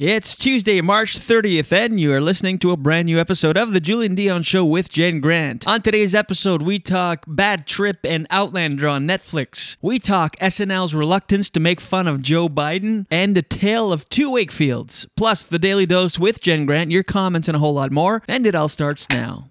It's Tuesday, March 30th, and you are listening to a brand new episode of The Julien Dionne Show with Jen Grant. On today's episode, we talk Bad Trip and Outlander on Netflix. We talk SNL's reluctance to make fun of Joe Biden and a tale of two Wakefields. Plus, the Daily Dose with Jen Grant, your comments, and a whole lot more. And it all starts now.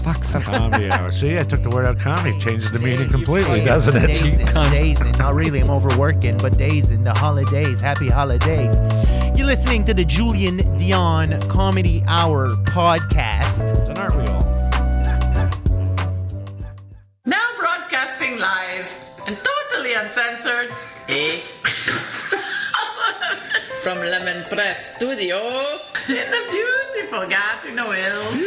Ah, fuck. Son. Comedy Hour. See, I took the word out comedy. Changes the meaning completely, doesn't it? Dazing, dazing. Not really, I'm overworking, but dazing. The holidays. Happy holidays. You're listening to the Julien Dionne Comedy Hour podcast. And aren't we all? Now broadcasting live and totally uncensored, eh? From Lemon Press Studio in the beautiful Gatineau Hills.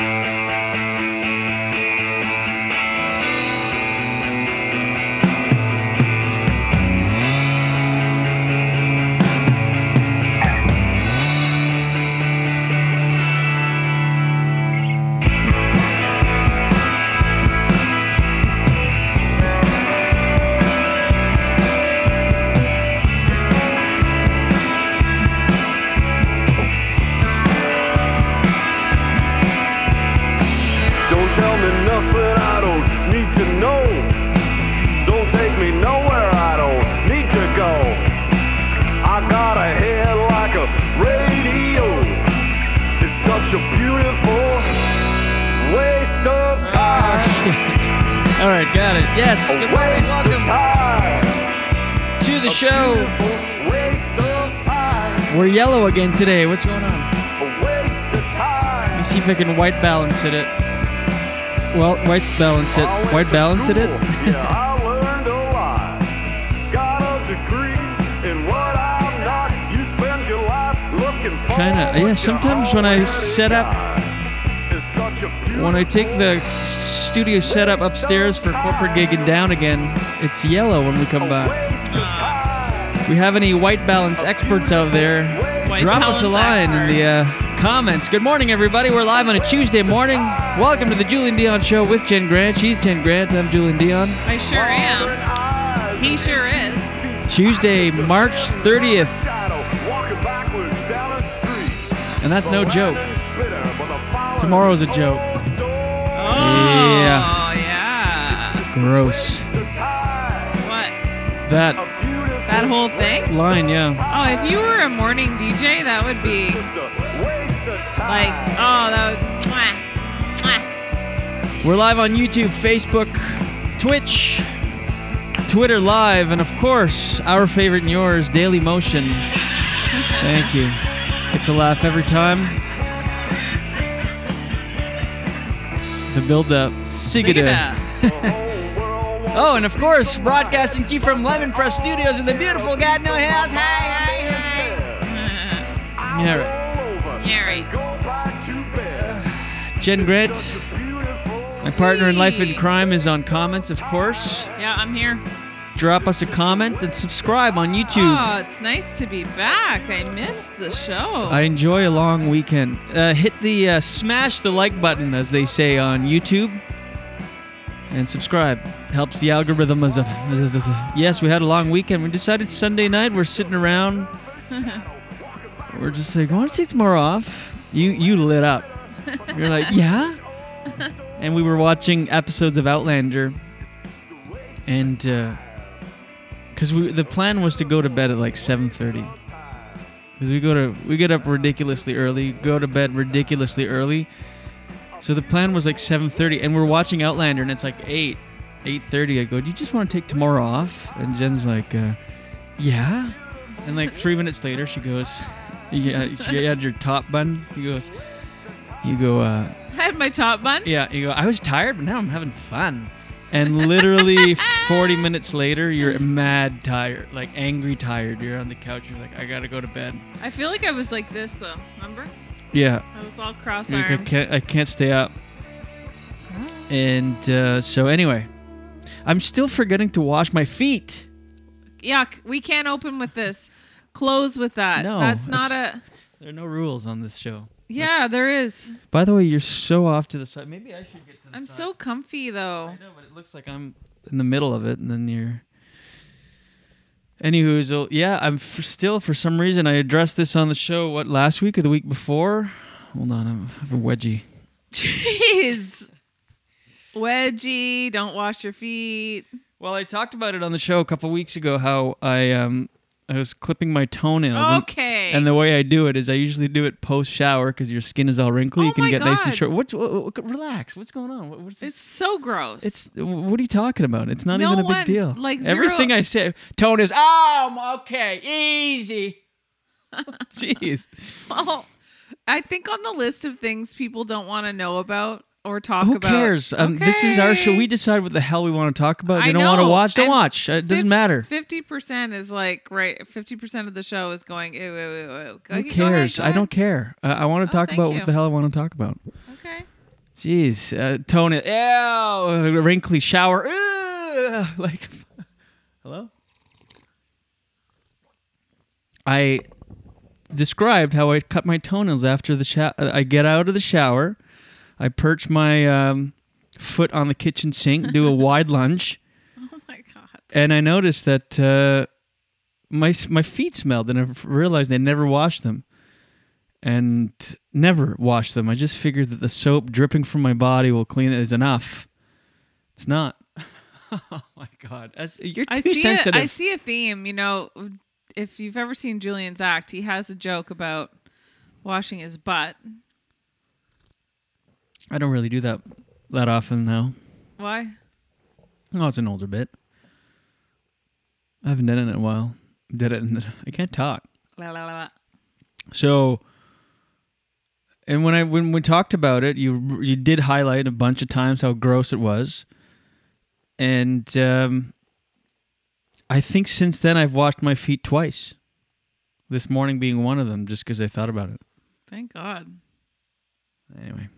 Today. What's going on? A waste of time. Let me see if I can white balance it. Well, white balance it. White balance it. school. Yeah, I learned a lot. Got a degree in what I'm not. You spend your life looking for Kind of. Yeah. Sometimes when I set up, got. It's such a when I take the studio setup upstairs for corporate gig and down again, it's yellow when we come back. waste of time. If we have any white balance experts out there, drop us a line in the uh, comments. Good morning, everybody. We're live on a Tuesday morning. Welcome to the Julien Dionne Show with Jen Grant. She's Jen Grant. I'm Julien Dionne. I sure am. He sure is. Tuesday, March 30th, Shadow, walking backwards down a street. and that's no joke. Lightning spitter, but the fire Tomorrow's a joke. is Yeah. Oh, yeah. Gross. waste of time. What? That That whole thing? Line, yeah. Oh, if you were a morning DJ, that would be just a waste of time. like, oh, that would. Mwah, mwah. We're live on YouTube, Facebook, Twitch, Twitter Live, and of course, our favorite and yours, Daily Motion. Thank you. Get to laugh every time. The build up. Look at Sigida. Oh, and of course, broadcasting to you from Lemon Press Studios in the beautiful Gatineau Hills. Hi, hi, hi. Yeah, right. Yeah, right. Go back to bed. Jen Grant, my partner in life and crime, is on comments, of course. Yeah, I'm here. drop us a comment, and subscribe on YouTube. Oh, it's nice to be back. I missed the show. I enjoy a long weekend. Uh, hit the uh, smash the like button, as they say on YouTube, and subscribe. Helps the algorithm. As a, as a- as a- yes, we had a long weekend. We decided Sunday night we're sitting around. We're just like, I want to take tomorrow off. You you lit up. You're like, yeah. And we were watching episodes of Outlander, and uh, because we the plan was to go to bed at like 7:30. Because we go to we get up ridiculously early, go to bed ridiculously early. So the plan was like 7:30, and we're watching Outlander, and it's like 8, 8:30. I go, do you just want to take tomorrow off? And Jen's like, uh, yeah. And like three minutes later, she goes, yeah, she had your top bun. He goes, you go, uh, I had my top bun. yeah, you go, I was tired, but now I'm having fun. And literally 40 minutes later, you're mad tired, like angry tired. You're on the couch, you're like, I gotta go to bed. I feel like I was like this though. Remember? Yeah. I was all Like, I can't, I can't stay up. And uh, so, anyway, I'm still forgetting to wash my feet. Yuck. We can't open with this. Close with that. No, That's not a. There are no rules on this show. Yeah, there is. By the way, you're so off to the side. Maybe I should get to the I'm side. so comfy though. I know, but it looks like I'm in the middle of it, and then you're. Anywho, so oh, yeah, I'm f- still for some reason I addressed this on the show. What last week or the week before? Hold on, I'm- I have a wedgie. Jeez. Wedgie, don't wash your feet. Well, I talked about it on the show a couple weeks ago. How I um I was clipping my toenails. Okay. And, the way I do it is I usually do it post shower because your skin is all wrinkly. you can Oh my get nice and God. short. What's what, what- relax? What's going on? What, what's It's so gross. It's what are you talking about? It's not No even a big one- deal. like, zero- everything I say, tone is oh okay, easy. Jeez. well, I think on the list of things people don't want to know about or talk Who about. cares? Um, This is our show. We decide what the hell we want to talk about. They I don't want to watch. Don't and watch. Uh, It doesn't matter. Fifty percent is like right. Fifty percent of the show is going. Ew, ew, ew, ew. Who ahead, cares? go I don't care. Uh, I want to talk thank about you. what the hell I want to talk about. Okay. Jeez, uh, tone it. Ew, wrinkly shower. Ugh, like, hello. I described how I cut my toenails after the shower. I get out of the shower, I perch my um, foot on the kitchen sink, do a wide lunge, Oh my god. and I noticed that uh, my my feet smelled, and I realized I never washed them, and never washed them. I just figured that the soap dripping from my body will clean it is enough. It's not. oh my god, That's, you're I too sensitive. A, I see a theme. You know, if you've ever seen Julien's act, he has a joke about washing his butt. I don't really do that that often now. Why? Oh, it's an older bit. I haven't done it in a while. Did it? In, I can't talk. La, la, la, la. So, and when I when we talked about it, you you did highlight a bunch of times how gross it was, and um, I think since then I've washed my feet twice. This morning being one of them, just because I thought about it. Thank God. Anyway,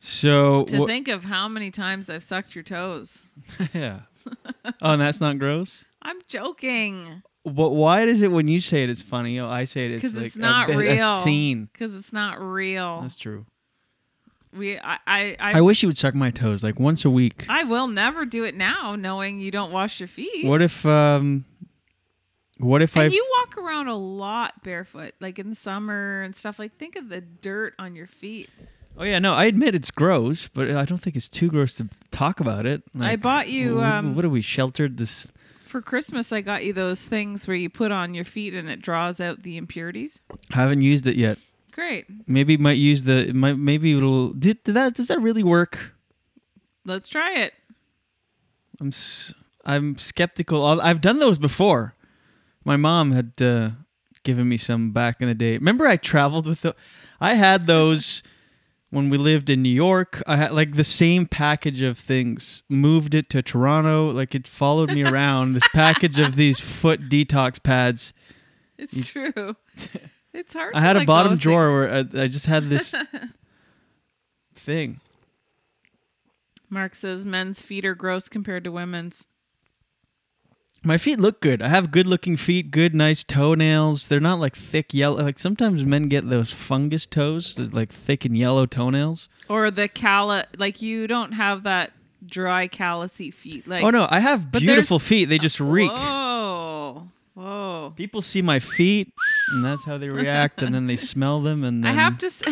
so To wha- think of how many times I've sucked your toes. yeah. Oh, and that's not gross. I'm joking. But why is it when you say it, it's funny? Oh, I say it, it's like it's not a, real. a scene. Because it's not real. That's true. We, I, I, I, I wish you would suck my toes like once a week. I will never do it now, knowing you don't wash your feet. What if um what if I you walk around a lot barefoot, like in the summer and stuff. Like, think of the dirt on your feet. Oh yeah, no, I admit it's gross, but I don't think it's too gross to talk about it. I bought you, um, what are we sheltered this For Christmas, I got you those things where you put on your feet and it draws out the impurities. haven't used it yet. Great. Maybe might use the might maybe it'll did, did that does that really work? Let's try it. I'm s- I'm skeptical. I've done those before. My mom had uh, given me some back in the day. Remember, I traveled with the. I had those when we lived in New York. I had like the same package of things. Moved it to Toronto. Like it followed me around. This package of these foot detox pads. It's true. It's hard. I had a bottom drawer where I, I just had this thing. Mark says men's feet are gross compared to women's. My feet look good. I have good looking feet, good, nice toenails. They're not like thick yellow. Like sometimes men get those fungus toes, like thick and yellow toenails. Or the calla like you don't have that dry callousy feet. Like oh no, I have beautiful feet. They just oh, reek. Whoa. Whoa. People see my feet, and that's how they react, and then they smell them, and I have to say,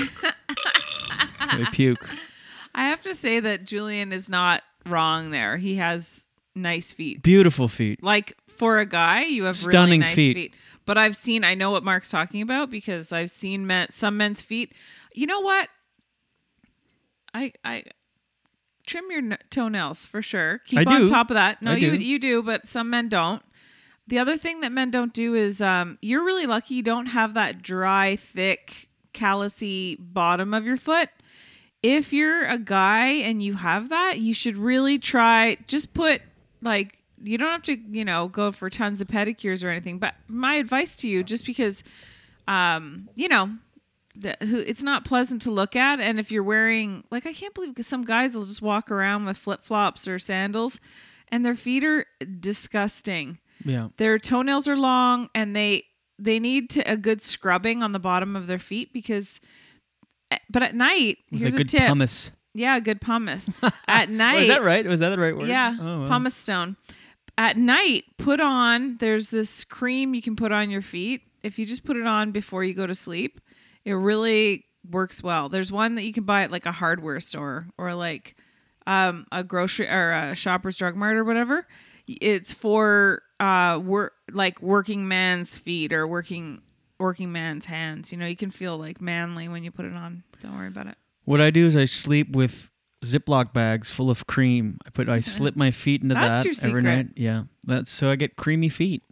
they puke. I have to say that Julian is not wrong there. He has nice feet. Beautiful feet. Like for a guy, you have really Stunning nice feet. feet. But I've seen, I know what Mark's talking about because I've seen men, some men's feet. You know what? I I trim your n- toenails for sure. Keep I on do. top of that. No, I you do. you do, but some men don't. The other thing that men don't do is um, you're really lucky you don't have that dry, thick, callousy bottom of your foot. If you're a guy and you have that, you should really try just put like you don't have to, you know, go for tons of pedicures or anything, but my advice to you just because um, you know, the, who it's not pleasant to look at and if you're wearing like I can't believe some guys will just walk around with flip-flops or sandals and their feet are disgusting. Yeah. Their toenails are long and they they need to, a good scrubbing on the bottom of their feet because eh, but at night, With here's a a, good tip. pumice. Yeah, good pumice. At night. Is that right? Was that the right word? Yeah, Oh, wow. pumice stone. At night, put on. There's this cream you can put on your feet. If you just put it on before you go to sleep, it really works well. There's one that you can buy at like a hardware store or like um, a grocery or a Shoppers Drug Mart or whatever. It's for uh, work like working man's feet or working working man's hands. You know, you can feel like manly when you put it on. Don't worry about it. What I do is I sleep with Ziploc bags full of cream. I put I slip my feet into That's that your every secret. night. Yeah, that's so I get creamy feet.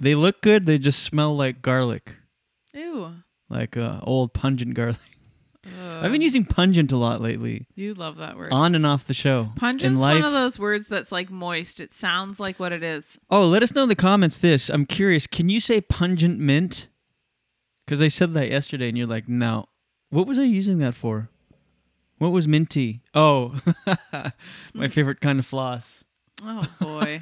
They look good. They just smell like garlic, Ew. like uh, old pungent garlic. I've been using pungent a lot lately, You love that word. on and off the show. Pungent's In life, one of those words that's like moist. It sounds like what it is. Oh, let us know in the comments. This I'm curious. Can you say pungent mint? Because I said that yesterday, and you're like, no. What was I using that for? What was minty? Oh, my hmm. favorite kind of floss. Oh boy.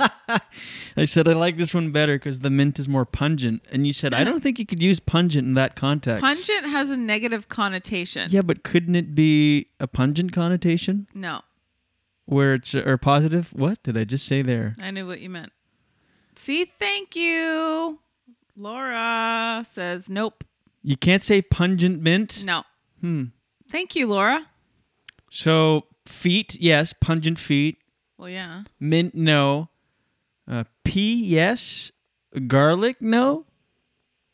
I said I like this one better because the mint is more pungent, and you said I don't think you could use pungent in that context. Pungent has a negative connotation. Yeah, but couldn't it be a pungent connotation No, where it's or positive? What did I just say there? I knew what you meant. See, thank you. Laura says nope. You can't say pungent mint. No. Hmm. Thank you, Laura. So feet, yes, pungent feet. Well, yeah. Mint, no. Uh, pea, yes. Garlic, no.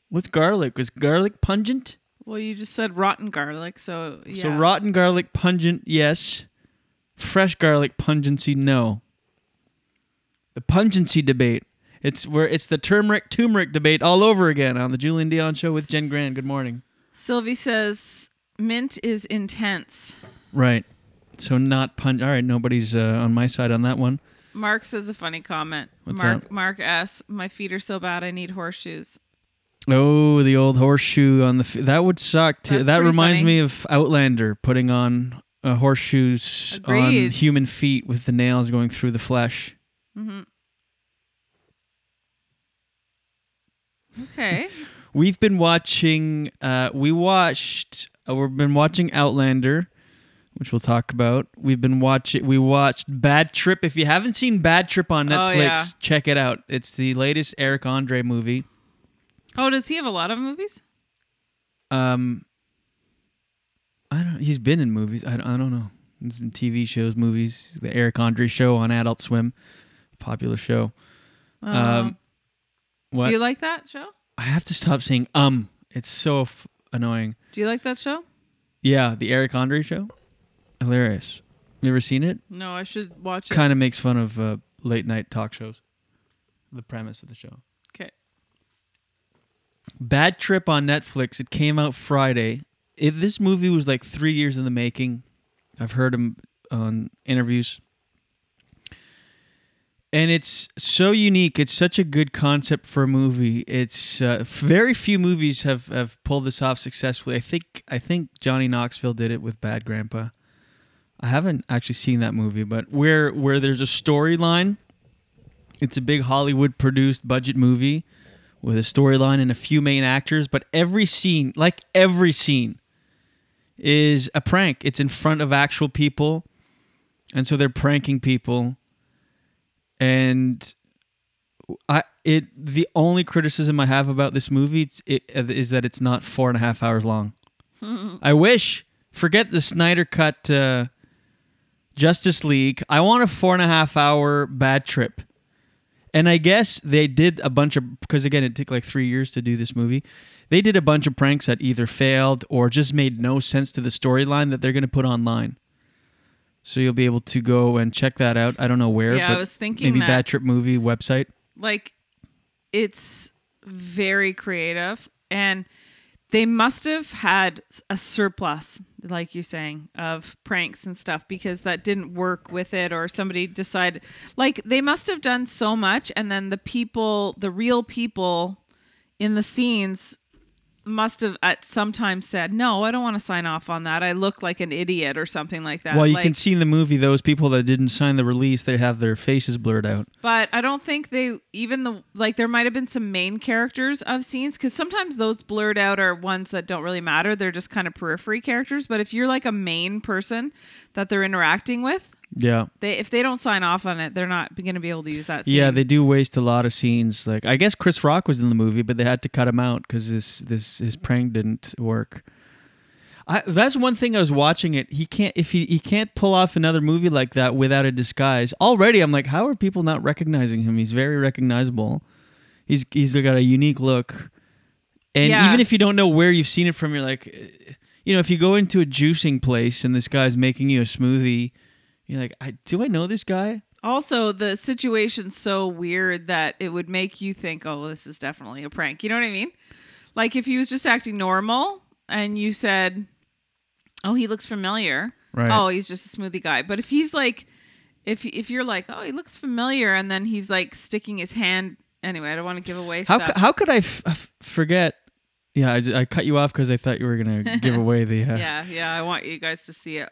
What's garlic? Was garlic pungent? Well, you just said rotten garlic, so yeah. So rotten garlic, pungent, yes. Fresh garlic, pungency, no. The pungency debate. It's where it's the turmeric turmeric debate all over again on the Julien Dionne show with Jen Grant. Good morning. Sylvie says mint is intense. Right. So not punch. All right, nobody's uh, on my side on that one. Mark says a funny comment. What's Mark that? Mark S. My feet are so bad I need horseshoes. Oh, the old horseshoe on the f- that would suck too. That's that reminds funny. me of Outlander putting on uh, horseshoes on human feet with the nails going through the flesh. Mm-hmm. Okay. We've been watching. Uh, we watched. Uh, we've been watching Outlander, which we'll talk about. We've been watching. We watched Bad Trip. If you haven't seen Bad Trip on Oh, Netflix, yeah. check it out. It's the latest Eric Andre movie. Oh, does he have a lot of movies? Um, I don't. He's been in movies. I, I don't know. He's in TV shows, movies. The Eric Andre show on Adult Swim, popular show. Um, Um, what? Do you like that show? I have to stop saying um. It's so f- annoying. Do you like that show? Yeah, the Eric Andre show. Hilarious. You ever seen it? No, I should watch it. Kind of makes fun of uh, late night talk shows. The premise of the show. Okay. Bad Trip on Netflix. It came out Friday. It, this movie was like three years in the making. I've heard him on interviews. And it's so unique. It's such a good concept for a movie. It's uh, very few movies have, have pulled this off successfully. I think I think Johnny Knoxville did it with Bad Grandpa. I haven't actually seen that movie, but where where there's a storyline, it's a big Hollywood produced budget movie with a storyline and a few main actors, but every scene, like every scene, is a prank. It's in front of actual people, and so they're pranking people. And I it the only criticism I have about this movie it's, it, is that it's not four and a half hours long. I wish. Forget the Snyder cut uh, Justice League. I want a four and a half hour bad trip. And I guess they did a bunch of because again it took like three years to do this movie. They did a bunch of pranks that either failed or just made no sense to the storyline that they're going to put online. So you'll be able to go and check that out. I don't know where. Yeah, I was thinking maybe that- Bad Trip Movie website. like it's very creative and they must have had a surplus like you're saying of pranks and stuff because that didn't work with it or somebody decided like they must have done so much and then the people the real people in the scenes must have at some time said no i don't want to sign off on that i look like an idiot or something like that well, you Like- can see in the movie those people that didn't sign the release, they have their faces blurred out. But I don't think they even the like there might have been some main characters of scenes because sometimes those blurred out are ones that don't really matter. They're just kind of periphery characters. But if you're like a main person that they're interacting with, Yeah. they if they don't sign off on it, they're not going to be able to use that. Scene. Yeah, they do waste a lot of scenes. Like I guess Chris Rock was in the movie, but they had to cut him out because this this his prank didn't work. I, that's one thing I was watching it. He can't if he he can't pull off another movie like that without a disguise. Already, I'm like, how are people not recognizing him? He's very recognizable. He's he's got a unique look, and Yeah. even if you don't know where you've seen it from, you're like, eh, you know, if you go into a juicing place and this guy's making you a smoothie, you're like, I, do I know this guy? Also, the situation's so weird that it would make you think, "Oh, this is definitely a prank." You know what I mean? Like if he was just acting normal and you said, "Oh, he looks familiar." Right. Oh, he's just a smoothie guy. But if he's like if if you're like, "Oh, he looks familiar," and then he's like sticking his hand anyway, I don't want to give away How, stuff. c- how could I f- f- forget? Yeah, I, I cut you off because I thought you were going to give away the. Uh, yeah, yeah, I want you guys to see it.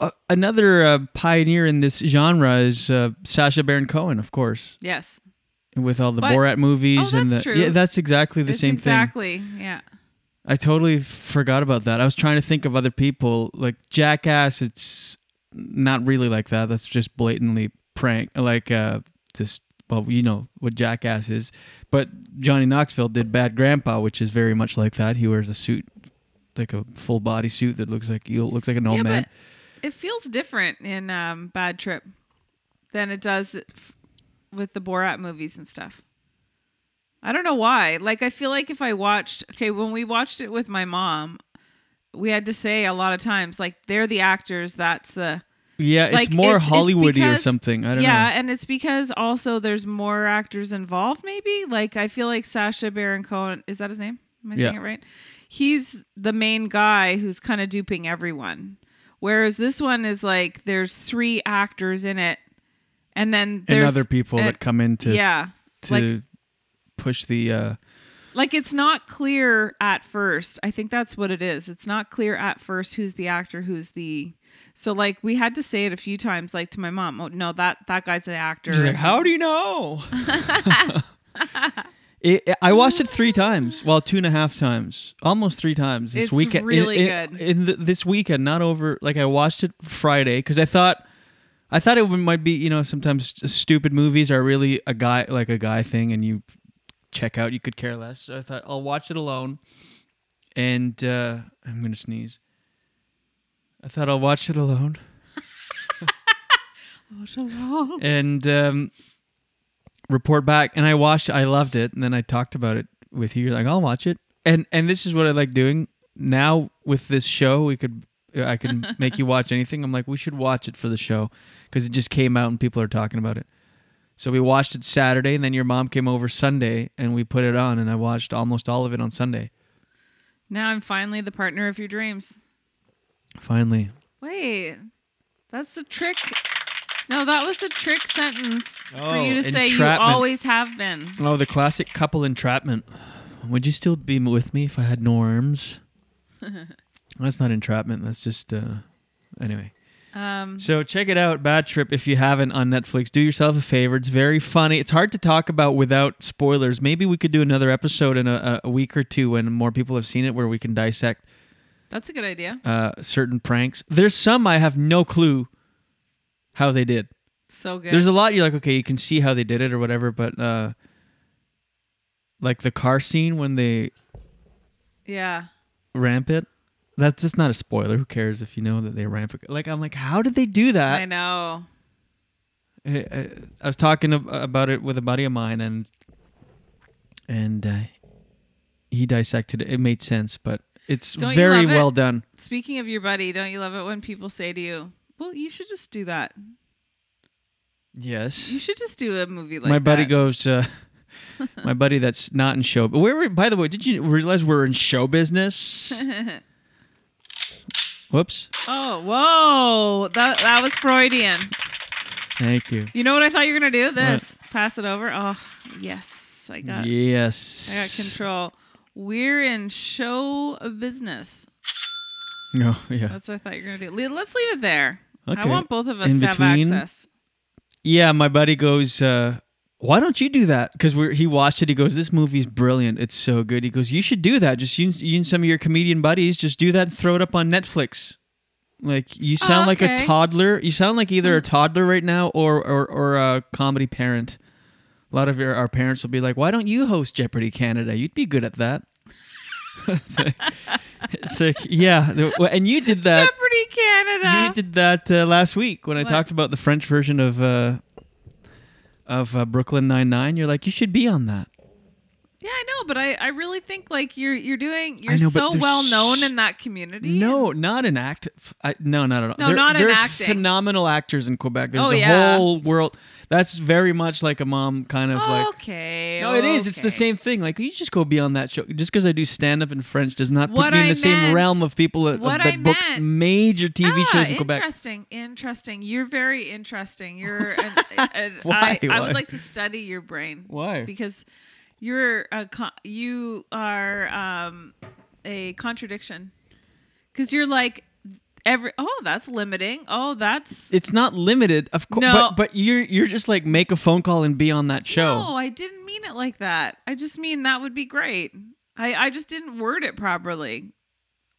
Uh, another uh, pioneer in this genre is uh, Sacha Baron Cohen, of course, Yes. with all the But- Borat movies Oh, and the that's true. yeah, that's exactly the It's same thing. exactly, yeah. I totally forgot about that. I was trying to think of other people like Jackass. It's not really like that. That's just blatantly prank, like uh, just well, you know what Jackass is. But Johnny Knoxville did Bad Grandpa, which is very much like that. He wears a suit, like a full body suit that looks like he looks like an old yeah, man. but it feels different in um, Bad Trip than it does f- with the Borat movies and stuff. I don't know why. Like, I feel like if I watched, okay, when we watched it with my mom, we had to say a lot of times, like, they're the actors. That's the. Yeah, it's more it's Hollywoody or because- something. I don't yeah, know. Yeah, and it's because also there's more actors involved. Maybe like I feel like Sacha Baron Cohen is that his name? Am I saying Yeah. it right? He's the main guy who's kind of duping everyone. Whereas this one is like there's three actors in it, and then and there's other people and- that come in to yeah, to like push the uh, like it's not clear at first. I think that's what it is. It's not clear at first who's the actor, who's the so like we had to say it a few times, like to my mom. Oh no, that that guy's the actor. She's like, "How do you know?" It, it- I watched it three times. Well, two and a half times, almost three times this It's weekend. really in, good. In, th- this weekend, not over. Like I watched it Friday because I thought, I thought it might be. You know, sometimes stupid movies are really a guy like a guy thing, and you check out. You could care less. So I thought I'll watch it alone, and uh, I'm gonna sneeze. I thought I'll watch it alone. Watch it alone. And um, report back. And I watched. I loved it, and then I talked about it with you. You're like, I'll watch it. And and this is what I like doing now with this show. We could. Uh, I can make you watch anything. I'm like, we should watch it for the show because it just came out and people are talking about it. So we watched it Saturday, and then your mom came over Sunday, and we put it on, and I watched almost all of it on Sunday. Now I'm finally the partner of your dreams. Finally, Wait, that's a trick. No, that was a trick sentence for you Oh, to say you entrapment. always have been. oh, the classic couple entrapment. Would you still be with me if I had no arms? That's not entrapment. That's just uh anyway. Um, So check it out, Bad Trip, if you haven't on Netflix. Do yourself a favor. It's very funny. It's hard to talk about without spoilers. Maybe we could do another episode in a, a week or two when more people have seen it, where we can dissect that's a good idea. uh, certain pranks. There's some I have no clue how they did. So good. There's a lot you're like, okay, you can see how they did it or whatever, but uh, like the car scene when they yeah. ramp it. That's just not a spoiler. Who cares if you know that they ramp it? Like I'm like, how did they do that? I know. I, I, I was talking about it with a buddy of mine, and and uh, he dissected it. It made sense, but it's Don't very love it? well done. Speaking of your buddy, don't you love it when people say to you, "Well, you should just do that. Yes, You should just do a movie like my buddy that." goes. Uh, my buddy that's not in show. But where? By the way, did you realize we're in show business? Whoops. oh, whoa! That that was Freudian. Thank you. You know what I thought you were gonna do? This. Pass it over. Oh, yes. I got. Yes. I got control. We're in show business. No, yeah. That's what I thought you were gonna do. Let's leave it there. Okay. I want both of us In to between? have access. Yeah, my buddy goes, uh, "Why don't you do that?" Because he watched it. He goes, "This movie's brilliant. It's so good." He goes, "You should do that. Just you, and- you and some of your comedian buddies just do that. and Throw it up on Netflix." Like you sound like a toddler. You sound like either a toddler right now or or, or a comedy parent. A lot of your, our parents will be like, "Why don't you host Jeopardy Canada? You'd be good at that." It's, like, it's like, yeah, and you did that. Jeopardy Canada. You did that uh, last week when I talked about the French version of uh, of uh, Brooklyn Nine Nine. You're like, you should be on that. Yeah, I know, but I, I really think like you're you're doing you're know, but so well known in that community. No, not an act. I, no, no, no, no. No, There- not in There's acting. phenomenal actors in Quebec. There's Oh, a yeah. whole world. That's very much like a mom kind of like. Okay. No, it is. It's the okay. same thing. Like you just go beyond that show. Just because I do stand up in French does not put What me in I the same meant- realm of people that, what that I book meant- major TV ah, shows in Quebec. Interesting, interesting. You're very interesting. You're. An, an, Why? I, I Why? would like to study your brain. Why? Because you're a con- you are um, a contradiction. Because you're like every. Oh, that's limiting. Oh, that's. It's not limited, of course. No. But but you're you're just like make a phone call and be on that show. No, I didn't mean it like that. I just mean that would be great. I, I just didn't word it properly.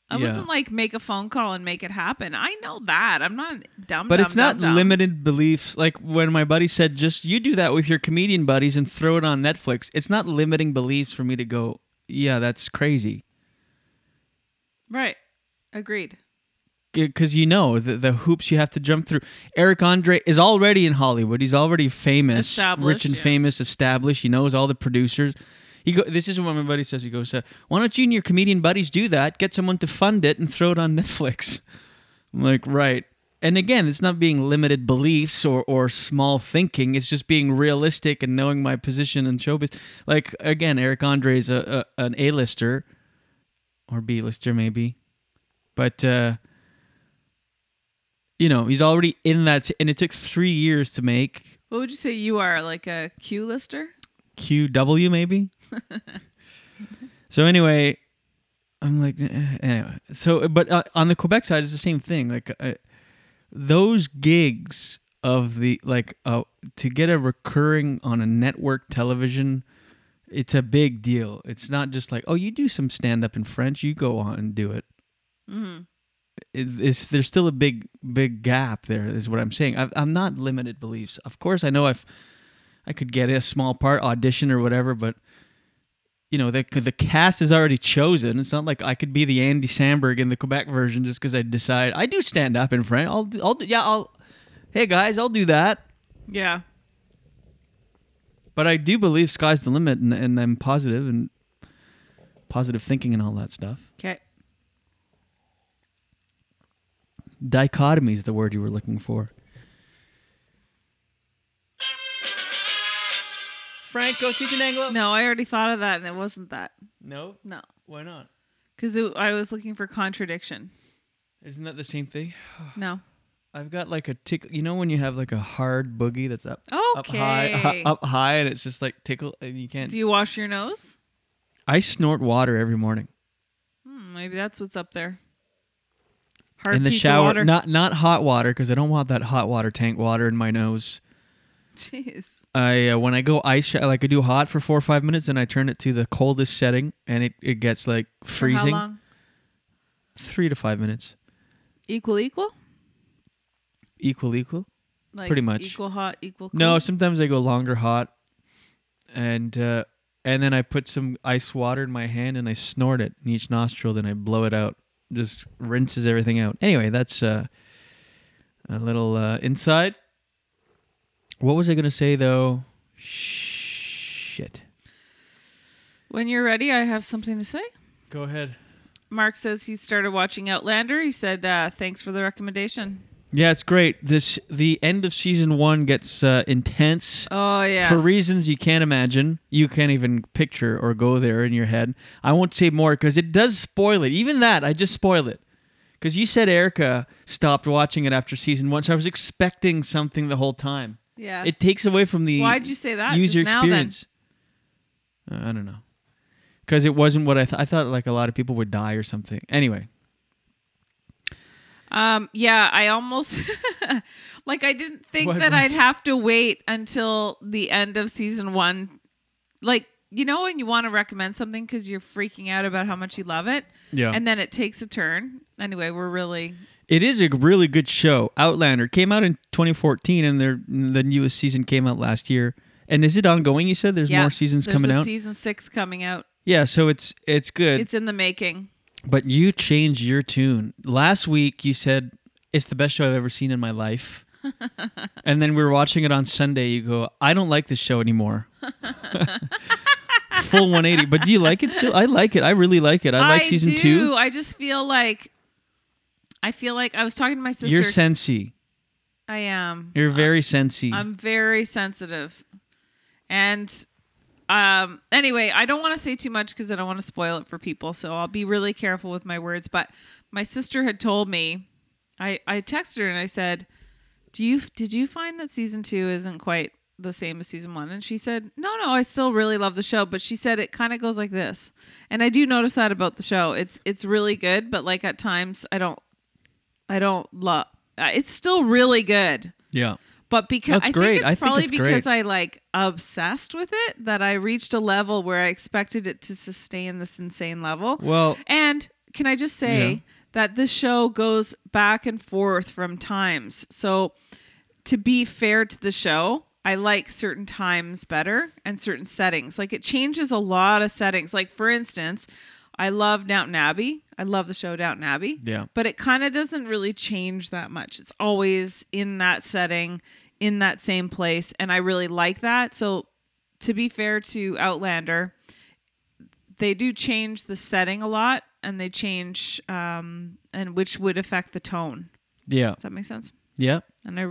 I Yeah. wasn't like make a phone call and make it happen. I know that. I'm not dumb. But dumb, it's not dumb, limited beliefs. Like when my buddy said, just you do that with your comedian buddies and throw it on Netflix. It's not limiting beliefs for me to go, yeah, that's crazy. Right. Agreed. Because you know the, the hoops you have to jump through. Eric Andre is already in Hollywood. He's already famous, Established, rich and yeah. famous, established. He knows all the producers. He go, this is what my buddy says. He goes, uh, "Why don't you and your comedian buddies do that? Get someone to fund it and throw it on Netflix." I'm like, right. And again, it's not being limited beliefs or, or small thinking. It's just being realistic and knowing my position in showbiz. Like again, Eric Andre is a, a an A-lister or B-lister maybe, but uh, you know he's already in that, and it took three years to make What would you say you are? Like a Q lister? QW maybe. so anyway, I'm like eh, anyway. So but uh, on the Quebec side, it's the same thing. Like uh, those gigs of the like uh, to get a recurring on a network television. It's a big deal. It's not just like, oh, you do some stand up in French, you go on and do it. Mm-hmm. It, it's there's still a big big gap there. Is what I'm saying. I, I'm not limited beliefs. Of course, I know I've I could get a small part audition or whatever, but you know the the cast is already chosen. It's not like I could be the Andy Samberg in the Quebec version just because I decide I do stand up in French. I'll I'll yeah I'll hey guys I'll do that. Yeah. But I do believe sky's the limit, and, and I'm positive and positive thinking and all that stuff. Okay. Dichotomy is the word you were looking for. Franco teaching Anglo. No, I already thought of that and it wasn't that. No. No. Why not? Because I was looking for contradiction. Isn't that the same thing? No. I've got like a tickle. You know when you have like a hard boogie that's up, up high, Okay. up high, and it's just like tickle, and you can't. Do you wash your nose? I snort water every morning. Hmm, maybe that's what's up there. Hard in the piece of shower, water. not not hot water because I don't want that hot water tank water in my nose. Jeez. I uh, when I go ice like I do hot for four or five minutes, and I turn it to the coldest setting, and it, it gets like For how freezing. long? Three to five minutes, Equal, equal. equal, equal. Like Pretty much. Equal hot, equal. Cold? No, sometimes I go longer hot, and uh, and then I put some ice water in my hand and I snort it in each nostril. Then I blow it out. Just rinses everything out. Anyway, that's uh, a little uh, inside. What was I gonna say though? Shit. When you're ready, I have something to say. Go ahead. Mark says he started watching Outlander. He said, uh, "Thanks for the recommendation." Yeah, it's great. This the end of season one gets uh, intense. Oh yeah. For reasons you can't imagine, you can't even picture or go there in your head. I won't say more because it does spoil it. Even that, I just spoil it. Because you said Erica stopped watching it after season one, so I was expecting something the whole time. Yeah. It takes away from the Why'd you say that user just now, experience. Uh, I don't know. Because it wasn't what I thought. I thought like a lot of people would die or something. Anyway, Um, yeah, I almost like I didn't think What that was- I'd have to wait until the end of season one. Like, you know, when you want to recommend something because you're freaking out about how much you love it, Yeah. and then it takes a turn. Anyway, we're really It is a really good show. Outlander came out in 2014, and their the newest season came out last year. And is it ongoing? You said there's yeah, more seasons there's coming a out. Season six coming out. yeah, so it's it's good. It's in the making. but you changed your tune last week. You said it's the best show I've ever seen in my life. and then we were watching it on Sunday. You go, I don't like this show anymore. Full 180. But do you like it still? I like it. I really like it. I like season do. two. I just feel like I feel like I was talking to my sister. You're sensy. I am. You're very sensy. I'm very sensitive. And um anyway, I don't want to say too much because I don't want to spoil it for people, so I'll be really careful with my words, but my sister had told me I I texted her and I said, "Do you did you find that season 2 isn't quite the same as season 1?" And she said, "No, no, I still really love the show, but she said it kind of goes like this." And I do notice that about the show. It's it's really good, but like at times I don't I don't love it's still really good. yeah. But because That's I great. think it's I think probably it's because great. I like obsessed with it that I reached a level where I expected it to sustain this insane level. Well- and can I just say Yeah. that this show goes back and forth from times. So to be fair to the show, I like certain times better and certain settings. Like it changes a lot of settings. Like for instance, I love Downton Abbey. I love the show Downton Abbey. Yeah. But it kind of doesn't really change that much. It's always in that setting, in that same place. And I really like that. So, to be fair to Outlander, they do change the setting a lot and they change, um, and which would affect the tone. Yeah. Does that make sense? Yeah. And I,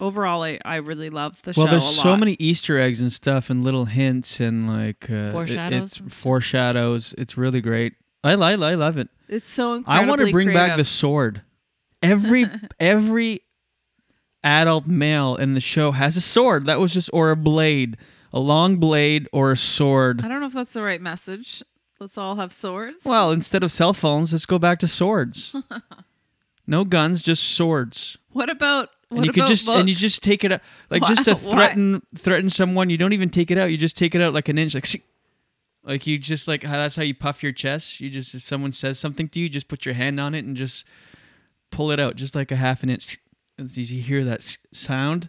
overall, I, I really love the Well, show. Well, there's so many Easter eggs and stuff and little hints and like uh, it- Foreshadows it's foreshadows. It's really great. I, I, I love it. It's so incredible. I want to bring back the sword. Every every adult male in the show has a sword. That was just or a blade, a long blade or a sword. I don't know if that's the right message. Let's all have swords. Well, instead of cell phones, let's go back to swords. no guns, just swords. what about what and you could just and you just take it out like Why- just to threaten threaten someone. You don't even take it out. You just take it out like an inch, like like you just like how that's how you puff your chest. You just if someone says something to you, just put your hand on it and just pull it out, just like a half an inch. And so you hear that sound,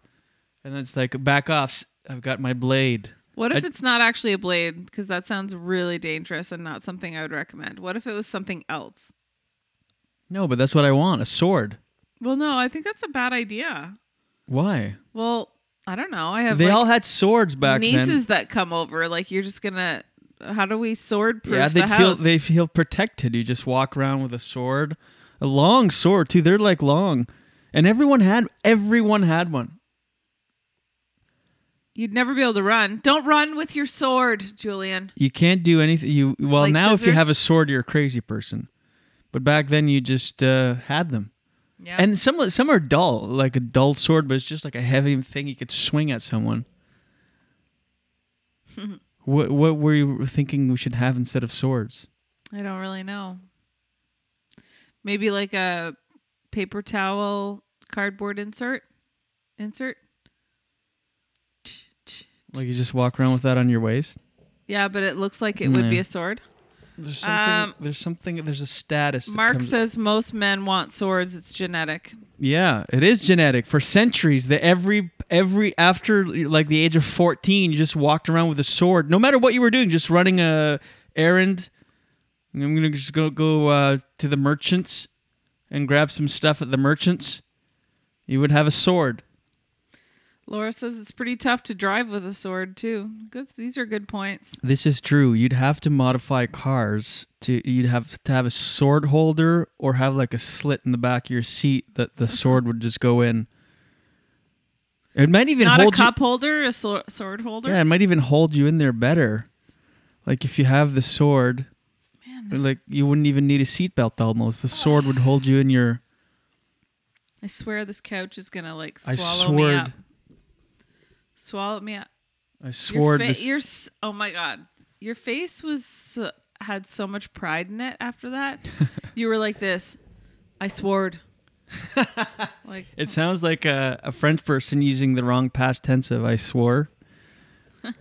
and it's like back off. I've got my blade. What if I- it's not actually a blade? Because that sounds really dangerous and not something I would recommend. What if it was something else? no? But that's what I want—a sword. Well, no, I think that's a bad idea. Why? Well, I don't know. I have They like, all had swords back nieces then. that come over. Like you're just gonna. How do we sword proof Yeah, the they feel house? they feel protected. You just walk around with a sword, a long sword too. They're like long, and everyone had everyone had one. You'd never be able to run. Don't run with your sword, Julien. You can't do anything. You well Like now if you scissors? have a sword, you're a crazy person. But back then you just uh, had them. Yeah. And some some are dull, like a dull sword, but it's just like a heavy thing you could swing at someone. what what were you thinking we should have instead of swords? I don't really know. Maybe like a paper towel cardboard insert. Insert. Like you just walk around with that on your waist. Yeah, but it looks like it would be a sword. There's something. Um, there's something. There's a status. Mark comes- says most men want swords. It's genetic. Yeah, it is genetic. For centuries, that every every after like the age of fourteen, you just walked around with a sword, no matter what you were doing, just running a errand. I'm gonna just go go uh, to the merchants and grab some stuff at the merchants. You would have a sword. Laura says it's pretty tough to drive with a sword too. Good. These are good points. This is true. You'd have to modify cars to. You'd have to have a sword holder or have like a slit in the back of your seat that the sword would just go in. It might even Not a hold you- cup holder, a sword, sword holder. Yeah, it might even hold you in there better. Like if you have the sword, like you wouldn't even need a seatbelt almost. The sword would hold you in your. I swear this couch is gonna like I swallow me up. Swallow me up. I Your swore fa- this. your oh my god, your face was had so much pride in it. After that, you were like this. I swore. like It sounds like a, a French person using the wrong past tense of "I swore."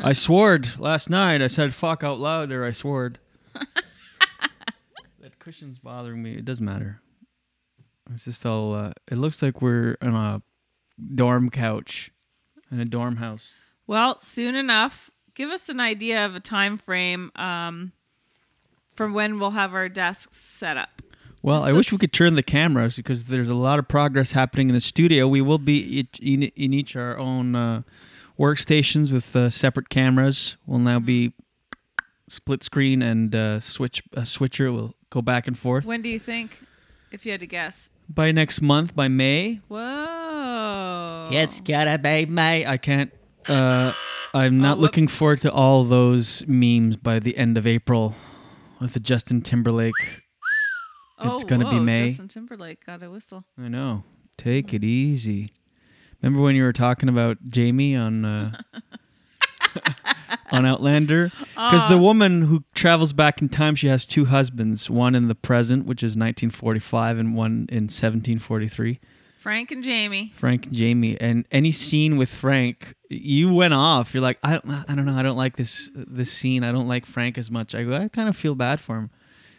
I swored last night. I said "fuck" out loud, or I swored. that cushion's bothering me. It doesn't matter. It's just all. Uh, it looks like we're on a dorm couch in a dorm house. Well, soon enough. Give us an idea of a time frame um, from when we'll have our desks set up. Well, Just I wish we could turn the cameras because there's a lot of progress happening in the studio. We will be in, in each our own uh, workstations with uh, separate cameras. We'll now be split screen and uh, switch a switcher will go back and forth. When do you think, if you had to guess? By next month, by May. Whoa. It's gotta be May. I can't. Uh, I'm not looking forward to all those memes by the end of April with the Justin Timberlake. It's oh, gonna be May. Justin Timberlake got a whistle. I know. Take it easy. Remember when you were talking about Jamie on uh, on Outlander? Because the Ah. woman who travels back in time, she has two husbands. One in the present, which is 1945, and one in 1743. Frank and Jamie. Frank and Jamie, and any scene with Frank, you went off. You're like, I don't, I don't know, I don't like this this scene. I don't like Frank as much. I go, I kind of feel bad for him.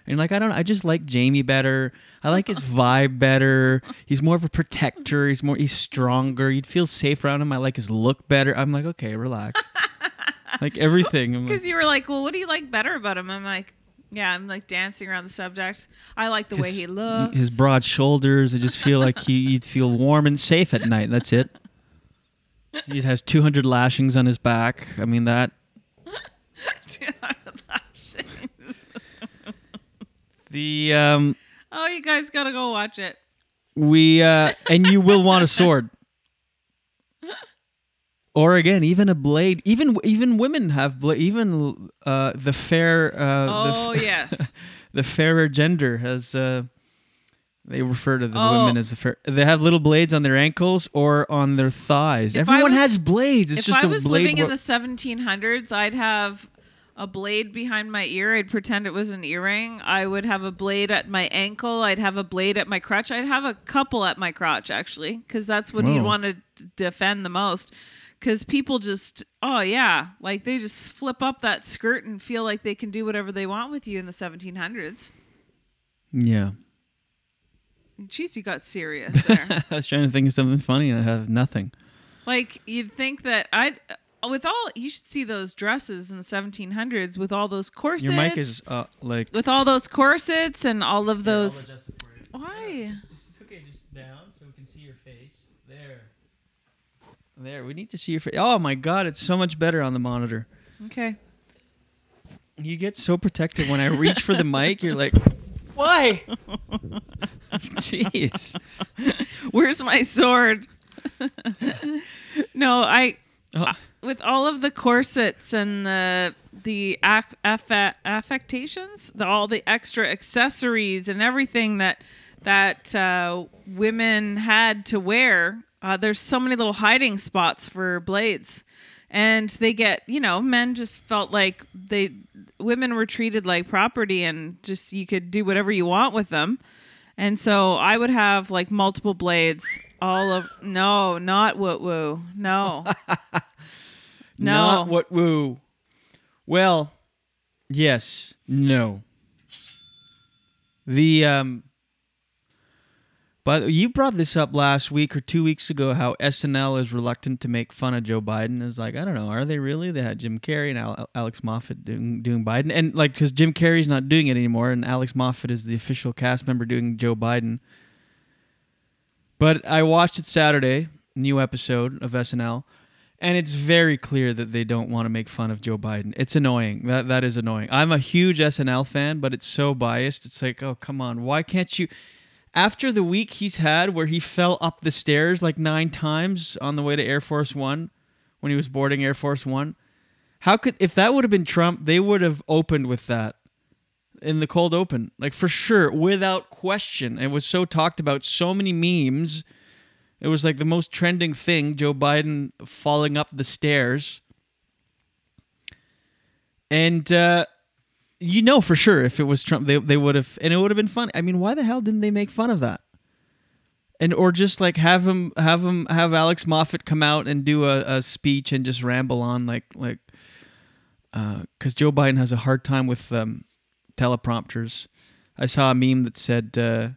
And you're like, I don't, I just like Jamie better. I like his vibe better. He's more of a protector. He's more, he's stronger. You'd feel safe around him. I like his look better. I'm like, okay, relax. like everything. I'm like, Because you were like, well, what do you like better about him? I'm like, yeah, I'm like dancing around the subject. I like the way he looks. His broad shoulders. I just feel like he, you'd feel warm and safe at night. That's it. He has 200 lashings on his back. I mean that. 200 lashings. The um oh, you guys gotta go watch it. we uh and you will want a sword. Or again, even a blade. Even even women have blade. Even uh, the fair. Uh, Oh, the f- yes. the fairer gender has. Uh, they refer to the Oh. women as the fair. They have little blades on their ankles or on their thighs. If Everyone was- has blades. It's if just I a was blade. living in the 1700s, I'd have a blade behind my ear. I'd pretend it was an earring. I would have a blade at my ankle. I'd have a blade at my crotch. I'd have a couple at my crotch actually, because that's what you'd want to defend the most. Because people just, oh yeah, like they just flip up that skirt and feel like they can do whatever they want with you in the 1700s. yeah. Jeez, you got serious there. I was trying to think of something funny and I have nothing. Like you'd think that I'd with all you should see those dresses in the 1700s with all those corsets. Your mic is uh, like. with all those corsets and all of those. Why? It's okay, just down so we can see your face. There. There. We need to see your face. Oh my god, it's so much better on the monitor. Okay. You get so protective when I reach for the mic. You're like, why? Jeez. Where's my sword? no, I. Oh. uh, With all of the corsets and the the ac- affa- affectations, the, all the extra accessories and everything that that uh, women had to wear, uh, there's so many little hiding spots for blades, and they get you know men just felt like they women were treated like property and just you could do whatever you want with them And so I would have like multiple blades all of no, not woot woo. No. no. Not what woo. Well, yes, no. The um but you brought this up last week or two weeks ago how SNL is reluctant to make fun of Joe Biden. It's like I don't know, are they really? They had Jim Carrey and Alex Moffat doing doing Biden, and like because Jim Carrey's not doing it anymore, and Alex Moffat is the official cast member doing Joe Biden. But I watched it Saturday, new episode of SNL, and it's very clear that they don't want to make fun of Joe Biden. It's annoying. That that is annoying. I'm a huge SNL fan, but it's so biased. It's like, oh come on, why can't you? After the week he's had, where he fell up the stairs like nine times on the way to Air Force One, when he was boarding Air Force One, how could if that would have been Trump, they would have opened with that in the cold open, like for sure, without question. It was so talked about, so many memes. It was like the most trending thing Joe Biden falling up the stairs. And uh, you know for sure if it was Trump, they, they would have, and it would have been fun. I mean, why the hell didn't they make fun of that? And or just like have him, have him, have Alex Moffat come out and do a, a speech and just ramble on like like, because Joe Biden has a hard time with um, teleprompters. I saw a meme that said, uh,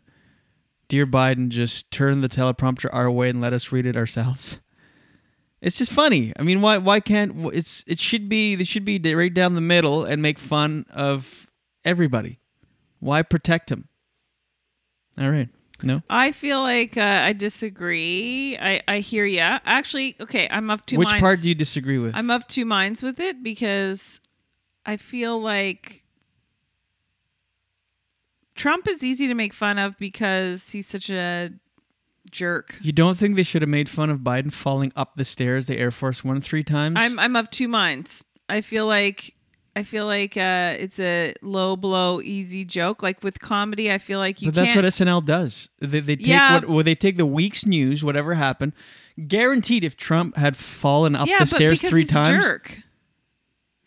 "Dear Biden, just turn the teleprompter our way and let us read it ourselves." It's just funny. I mean, why why can't it's it should be they should be right down the middle and make fun of everybody. Why protect him? All right. No. I feel like uh, I disagree. I, I hear you. Actually, okay, I'm of two Which minds. part do you disagree with? I'm of two minds with it because I feel like Trump is easy to make fun of because he's such a jerk. You don't think they should have made fun of Biden falling up the stairs, the Air Force One, three times? I'm I'm of two minds. I feel like I feel like uh, it's a low blow, easy joke. Like with comedy, I feel like you but that's what SNL does. They, they take Yeah. what well, they take the week's news, whatever happened. Guaranteed, if Trump had fallen up yeah, the stairs three times, jerk.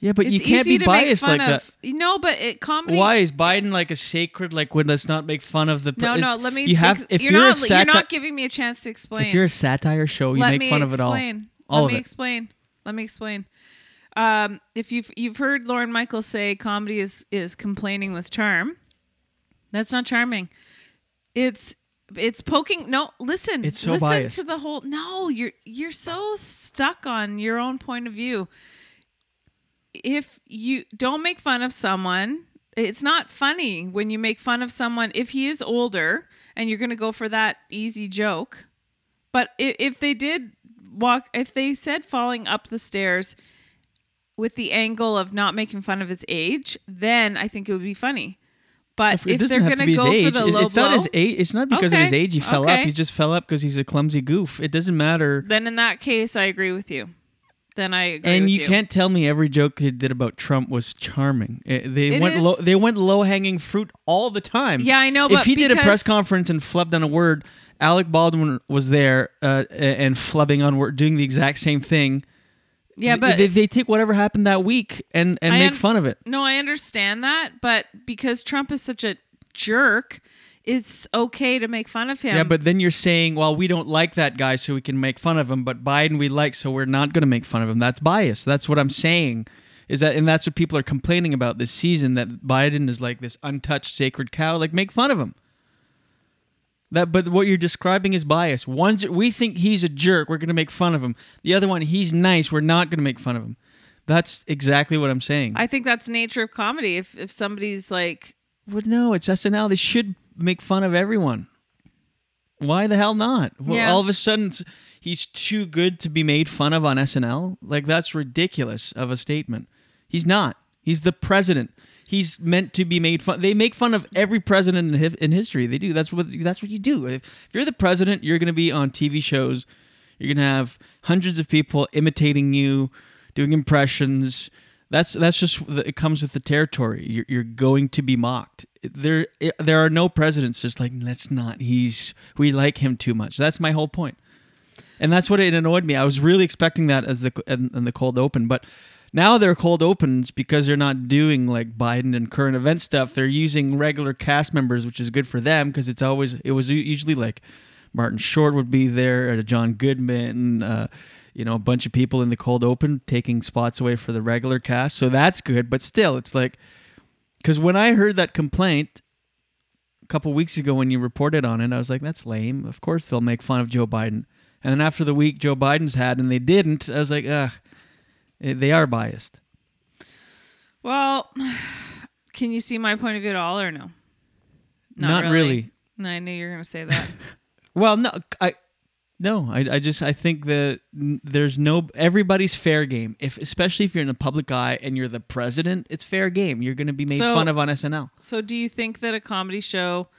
Yeah, but it's you can't be biased like of, that. No, but it comedy. Why is Biden like a sacred? Like, when let's not make fun of the. pre- No, no. Let me. You have if you're, you're, not. a you're not giving me a chance to explain. If you're a satire show, you Let make fun of it all. explain. All Let of me it. explain. Let me explain. Um, if you've you've heard Lorne Michaels say comedy is is complaining with charm, that's not charming. It's it's poking. No, listen. It's so listen biased. to the whole. No, you're you're so stuck on your own point of view. If you don't make fun of someone, it's not funny when you make fun of someone if he is older and you're going to go for that easy joke. But i- if they did walk, if they said falling up the stairs with the angle of not making fun of his age, then I think it would be funny. But It if they're going to to be his go age. for the low it's not his age. It's not because of his age he fell up. He just fell up because he's a clumsy goof. It doesn't matter. then in that case, I agree with you. Then I agree And with you, can't tell me every joke they did about Trump was charming. Eh, They It went is- low. They went low hanging fruit all the time. Yeah, I know, If he did a press conference and flubbed on a word, Alec Baldwin was there uh, and flubbing on word, doing the exact same thing. Yeah, but they, they take whatever happened that week and and I make un- fun of it. No, I understand that, but because Trump is such a jerk, it's okay to make fun of him. Yeah, but then you're saying, well, we don't like that guy, so we can make fun of him. But Biden we like, so we're not going to make fun of him. That's bias. That's what I'm saying. Is that and that's what people are complaining about this season that Biden is like this untouched sacred cow. Like make fun of him. That, but what you're describing is bias. One, we think he's a jerk. We're going to make fun of him. The other one, he's nice. We're not going to make fun of him. That's exactly what I'm saying. I think that's nature of comedy. If if somebody's like, Well, no, it's SNL. They should make fun of everyone. Why the hell not? Well, Yeah. all of a sudden, he's too good to be made fun of on SNL. Like that's ridiculous of a statement. He's not. He's the president. He's meant to be made fun. They make fun of every president in, hi- in history. They do. That's what. That's what you do. If, if you're the president, you're going to be on TV shows. You're going to have hundreds of people imitating you, doing impressions. That's that's just it comes with the territory. You're, you're going to be mocked. There there are no presidents just like let's not. He's we like him too much. That's my whole point. And that's what it annoyed me. I was really expecting that as the in the cold open, but Now they're cold opens because they're not doing like Biden and current event stuff. They're using regular cast members, which is good for them because it's always it was usually like Martin Short would be there, or John Goodman, uh, you know, a bunch of people in the cold open taking spots away for the regular cast. So that's good, but still, it's like because when I heard that complaint a couple weeks ago when you reported on it, I was like, that's lame. Of course they'll make fun of Joe Biden. And then after the week Joe Biden's had and they didn't, I was like, ugh, eh, they are biased. Well, can you see my point of view at all or no? Not really. No, I knew you were going to say that. Well, no, I no, I, I just I think that there's no everybody's fair game. If especially if you're in the public eye and you're the president, it's fair game. You're going to be made So- fun of on SNL. so, do you think that a comedy show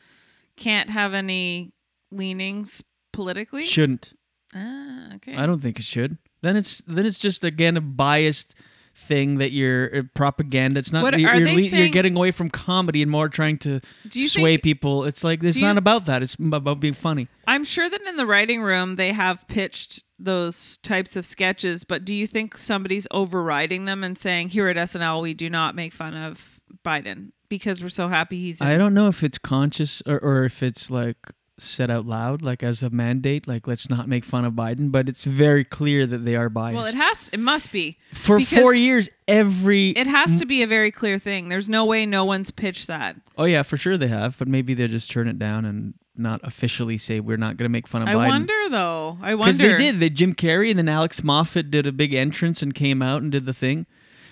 can't have any leanings politically? Shouldn't. Ah, okay. I don't think it should. Then it's then it's just again a biased thing that you're uh, propaganda. It's not. What- you're, are you're, they le- you're getting away from comedy and more trying to sway think- people. It's like it's do you- not about that. It's about being funny. I'm sure that in the writing room they have pitched those types of sketches, but do you think somebody's overriding them and saying, here at SNL, we do not make fun of Biden because we're so happy he's in I don't know if it's conscious or, or if it's like said out loud, like as a mandate, like let's not make fun of Biden. But it's very clear that they are biased. Well, it has. It must be For four years, every It has to be a very clear thing. There's no way no one's pitched that. Oh yeah, for sure they have, but maybe they just turn it down and not officially say we're not going to make fun of I Biden. I wonder though. I wonder Because they did. They Jim Carrey and then Alex Moffat did a big entrance and came out and did the thing.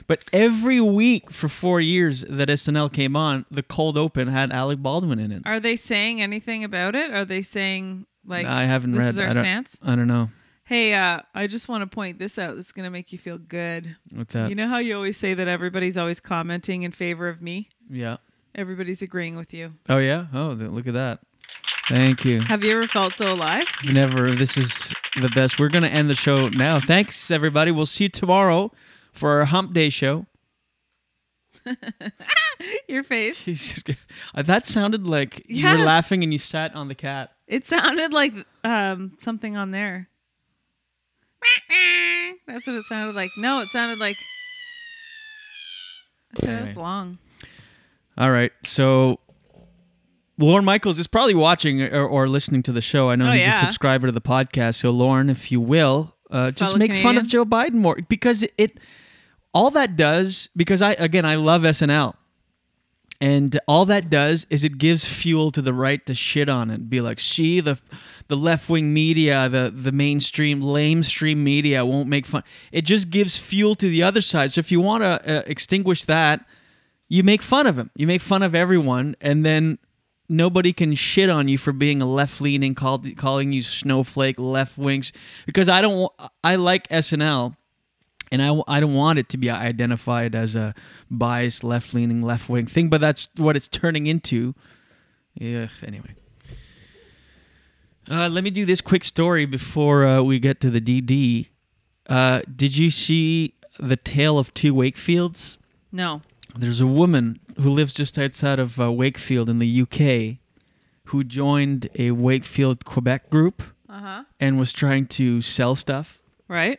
But every week for four years that SNL came on, the cold open had Alec Baldwin in it. Are they saying anything about it? Are they saying like I haven't this read. is our I stance? I don't know. Hey, uh, I just want to point this out. This is gonna make you feel good. What's that? You know how you always say that everybody's always commenting in favor of me? Yeah. Everybody's agreeing with you. Oh yeah. Oh, look at that. Thank you. Have you ever felt so alive? Never. This is the best. We're gonna end the show now. Thanks everybody. We'll see you tomorrow for our Hump Day show. Your face. Jesus, Uh, that sounded like you Yeah. were laughing and you sat on the cat. It sounded like um something on there. That's what it sounded like. No, it sounded like thought was Anyway. long. All right. So Lorne Michaels is probably watching or, or listening to the show. I know Oh, he's a subscriber to the podcast. So Lorne, if you will, uh, just Fellow make fun of Joe Biden more because it, it all that does because I again I love SNL. And all that does is it gives fuel to the right to shit on it. Be like, see the the left wing media, the the mainstream lamestream media won't make fun. It just gives fuel to the other side. So if you want to uh, extinguish that, you make fun of him. You make fun of everyone, and then nobody can shit on you for being a left leaning, calling you snowflake, left wings. Because I don't. I like SNL, and I, I don't want it to be identified as a biased left leaning, left wing thing. But that's what it's turning into. Yeah. Anyway. Uh, let me do this quick story before uh, we get to the DD. Uh, did you see the tale of two Wakefields? No. There's a woman who lives just outside of uh, Wakefield in the UK who joined a Wakefield Quebec group Uh-huh. and was trying to sell stuff. Right?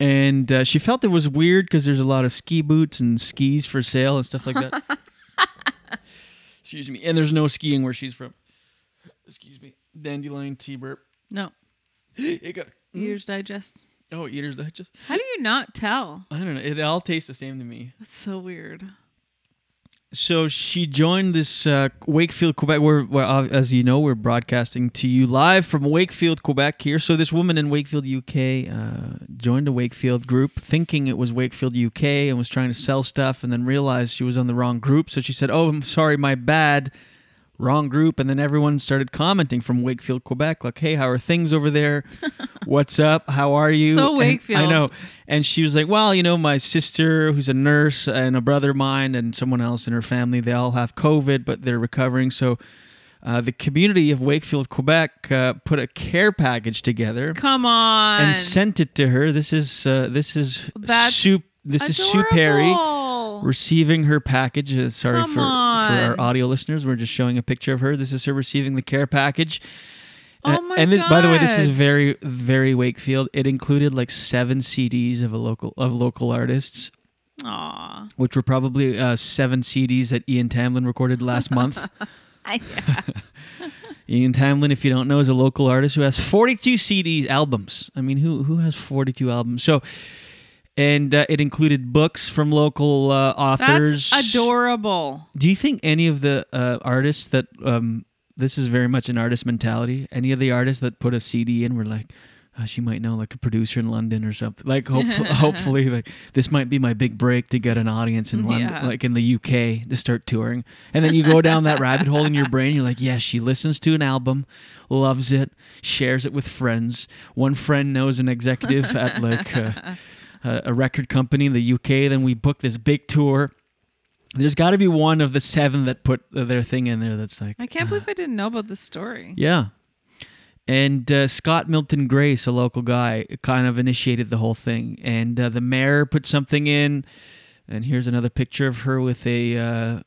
And uh, she felt it was weird because there's a lot of ski boots and skis for sale and stuff like that. Excuse me. And there's no skiing where she's from. Excuse me. Dandelion tea burp. No. Hiccup. Eaters Digest. Oh, Eater's Digest. How do you not tell? I don't know. It all tastes the same to me. That's so weird. So she joined this uh, Wakefield, Quebec. Where, where as you know, we're broadcasting to you live from Wakefield, Quebec. Here, so this woman in Wakefield, UK, uh, joined a Wakefield group, thinking it was Wakefield, UK, and was trying to sell stuff, and then realized she was on the wrong group. So she said, "Oh, I'm sorry, my bad." Wrong group, and then everyone started commenting from Wakefield, Quebec, like, "Hey, how are things over there? What's up? How are you?" So And- Wakefield. I know. And she was like, Well, you know, my sister, who's a nurse, and a brother of mine, and someone else in her family, they all have COVID, but they're recovering. So uh, the community of Wakefield, Quebec, uh, put a care package together Come on. and sent it to her. This is uh, this is That's Sue. This is Sue Perry receiving her package. Uh, sorry Come for for our audio listeners. We're just showing a picture of her. This is her receiving the care package. Oh my and this, by the way, this is very, very Wakefield. It included like seven CDs of a local of local artists, Aw. which were probably uh, seven CDs that Ian Tamblyn recorded last month. Ian Tamblyn, if you don't know, is a local artist who has 42 CDs albums. I mean, who who has 42 albums? So, and uh, it included books from local uh, authors. That's adorable. Do you think any of the uh, artists that um, this is very much an artist mentality? Any of the artists that put a CD in were like, uh, she might know like a producer in London or something. Like, hopefully, hopefully, like this might be my big break to get an audience in London, Yeah. like in the UK, to start touring. And then you go down that rabbit hole in your brain. You're like, yes, she listens to an album, loves it, shares it with friends. One friend knows an executive at like. Uh, a a record company in the UK. Then we booked this big tour. There's got to be one of the seven that put their thing in there that's like, I can't believe I didn't know about this story. yeah. And uh, Scott Milton Grace, a local guy, kind of initiated the whole thing. And uh, the mayor put something in. And here's another picture of her with a, uh,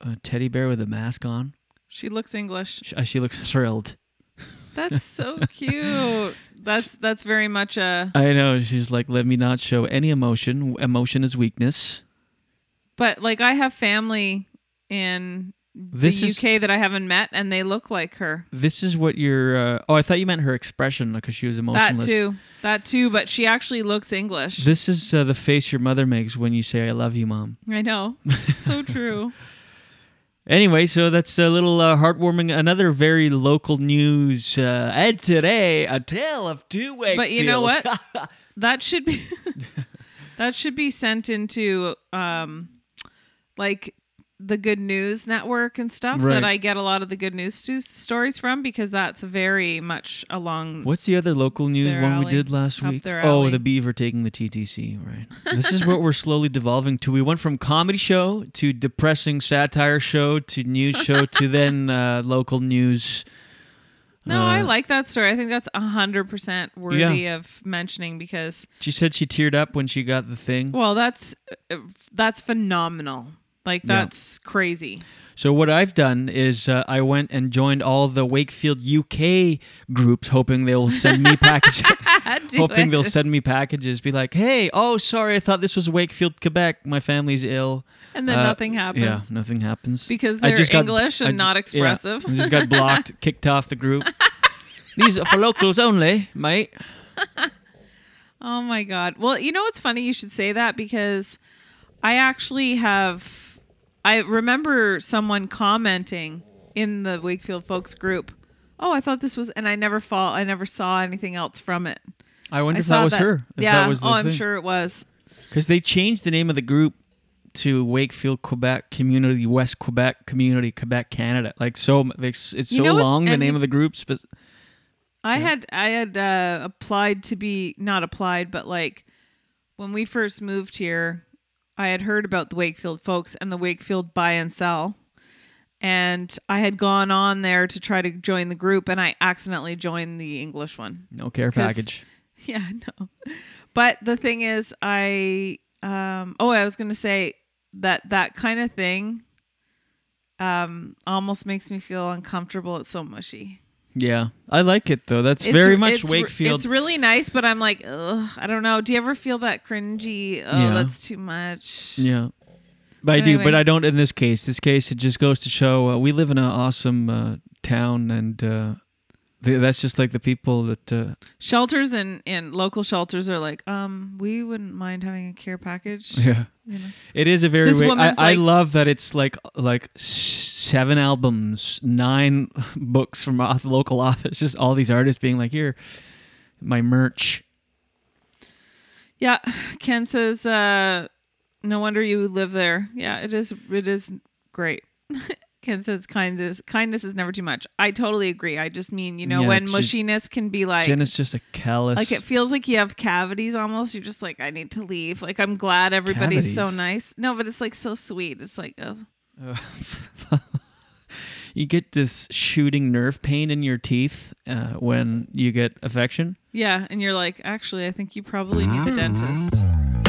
a teddy bear with a mask on. She looks English. She, she looks thrilled. That's so cute. That's that's very much a. I know. She's like, let me not show any emotion. Emotion is weakness. But like I have family in This the is- UK that I haven't met, and they look like her. This is what you're. Uh, oh, I thought you meant her expression because she was emotionless. That too. That too. But she actually looks English. This is uh, the face your mother makes when you say "I love you, mom." I know. so true. Anyway, so that's a little uh, heartwarming. Another very local news. Uh, and today, a tale of two Wakefields. But you know what? that should be that should be sent into um like the Good News Network and stuff Right. that I get a lot of the good news sto- stories from because that's very much along. What's the other local news one we did last week? Oh, the Beaver taking the TTC. Right. this is what we're slowly devolving to. We went from comedy show to depressing satire show to news show to then uh, local news. No, I Uh, like that story. I think that's hundred percent worthy of mentioning because She said she teared up when she got the thing. well, that's uh, that's phenomenal. Like Yeah. that's crazy. So what I've done is uh, I went and joined all the Wakefield UK groups, hoping they'll send me packages. Hoping it. they'll send me packages. Be like, hey, oh, sorry, I thought this was Wakefield, Quebec. My family's ill. And then Uh, nothing happens. Yeah, nothing happens Because they're just got- English and ju- not yeah, expressive. I just got blocked, kicked off the group. These are for locals only, mate. Oh my god. Well, you know what's funny? You should say that because I actually have. I remember someone commenting in the Wakefield folks group. Oh, I thought this was, and I never fall. I never saw anything else from it. I wonder I if that was her. If yeah. that was the oh, I'm thing. sure it was. Because they changed the name of the group to Wakefield Quebec Community, West Quebec Community, Quebec Canada. Like so, it's, it's so long the name of the groups, but I had I had uh, applied to be not applied, but like when we first moved here, I had heard about the Wakefield folks and the Wakefield buy and sell. And I had gone on there to try to join the group and I accidentally joined the English one. no care package. Yeah, no. But the thing is I um oh, I was going to say that that kind of thing um almost makes me feel uncomfortable. It's so mushy. Yeah, I like it though. That's It's- very much it's Wakefield. It's really nice, but I'm like, ugh, I don't know. Do you ever feel that cringy? Oh, Yeah. that's too much. Yeah. But I do, but I don't in this case. This case, it just goes to show uh, we live in an awesome uh, town, and uh, that's just like the people that. Uh, Shelters and, and local shelters are like, um, we wouldn't mind having a care package. yeah, You know? it is a very. This I, woman's I love that it's like like seven albums, nine books from local authors, just all these artists being like, "Here, my merch." Yeah. Ken says, uh, no wonder you live there. Yeah, it is. It is great. Ken says kindness kindness is never too much. I totally agree. I just mean, you know, Yeah, when she- mushiness can be like Jen is just a callous. like it feels like you have cavities almost. You're just like, I need to leave. Like I'm glad everybody's so nice. No, but it's like so sweet. It's like oh you get this shooting nerve pain in your teeth uh, when you get affection. yeah, and you're like, actually I think you probably need the dentist.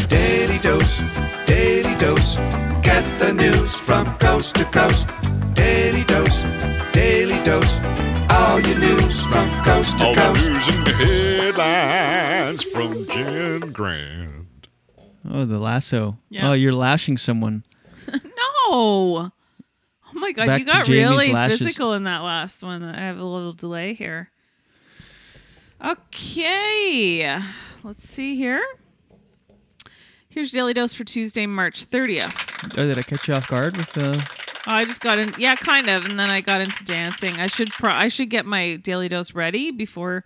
Daily dose, daily dose. Get the news from coast to coast. Daily dose, daily dose. All your news from coast to All coast. the news and headlines from Jen Grant. Oh, the lasso. Yeah. Oh, you're lashing someone. No. Oh my god, Back you to got Jamie's really lashes. physical in that last one. I have a little delay here. Okay. Let's see here. Here's Daily Dose for Tuesday, March 30th. Oh, did I catch you off guard with uh Oh, I just got in, yeah, kind of, and then I got into dancing. I should, pro- I should get my daily dose ready before.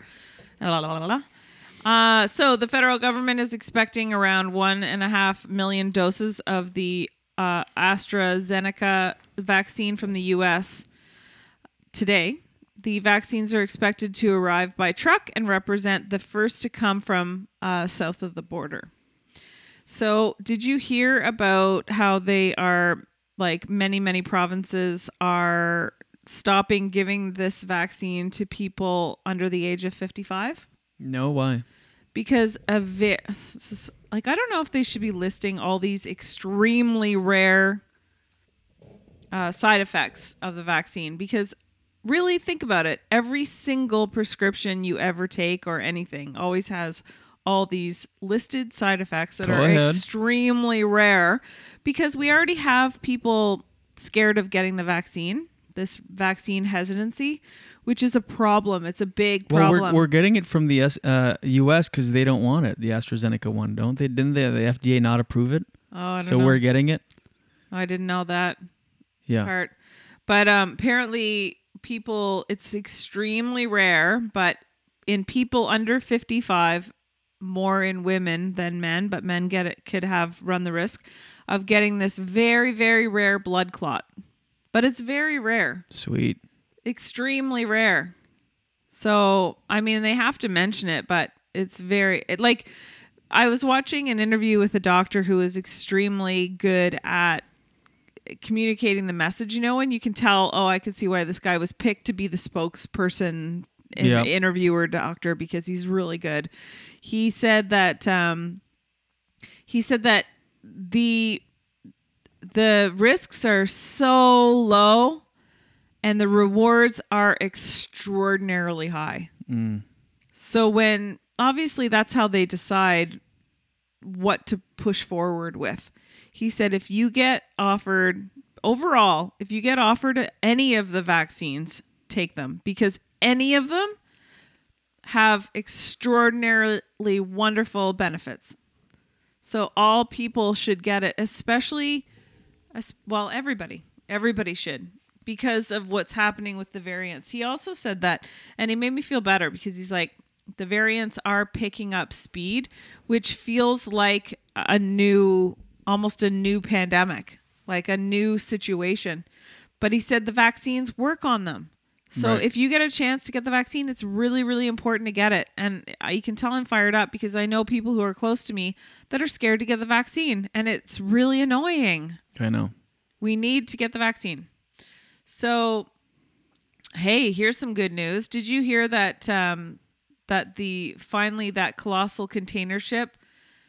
La, la, la. Uh, so the federal government is expecting around one and a half million doses of the uh, AstraZeneca vaccine from the U.S. today. The vaccines are expected to arrive by truck and represent the first to come from uh, south of the border. So, did you hear about how they are like many many provinces are stopping giving this vaccine to people under the age of 55 No, why? because of vi- is- like I don't know if they should be listing all these extremely rare uh, side effects of the vaccine because really think about it every single prescription you ever take or anything always has all these listed side effects that Go are ahead. extremely rare because we already have people scared of getting the vaccine this vaccine hesitancy which is a problem it's a big Well, problem we're, we're getting it from the S, uh, U.S. because they don't want it. The AstraZeneca one, don't they? Didn't they, the FDA not approve it? Oh, I don't so know. we're getting it. I didn't know that Yeah. part. But um, apparently, people, it's extremely rare, but in people under 55, more in women than men, but men get it, could have run the risk of getting this very, very rare blood clot. But it's very rare, Sweet. extremely rare. So, I mean, they have to mention it, but it's very, it, like, I was watching an interview with a doctor who was extremely good at communicating the message, you know, and you can tell, oh, I could see why this guy was picked to be the spokesperson, in, Yeah. interviewer, doctor, because he's really good. He said that, um, he said that the the risks are so low and the rewards are extraordinarily high. Mm. So when obviously that's how they decide what to push forward with. He said if you get offered overall, if you get offered any of the vaccines, take them because any of them have extraordinarily wonderful benefits. So all people should get it, especially well everybody. Everybody should because of what's happening with the variants. He also said that and it made me feel better because he's like the variants are picking up speed, which feels like a new almost a new pandemic, like a new situation. But he said the vaccines work on them. So Right. if you get a chance to get the vaccine, it's really, really important to get it. And I- you can tell I'm fired up because I know people who are close to me that are scared to get the vaccine. And it's really annoying. I know. We need to get the vaccine. So, hey, here's some good news. Did you hear that um, that the finally that colossal container ship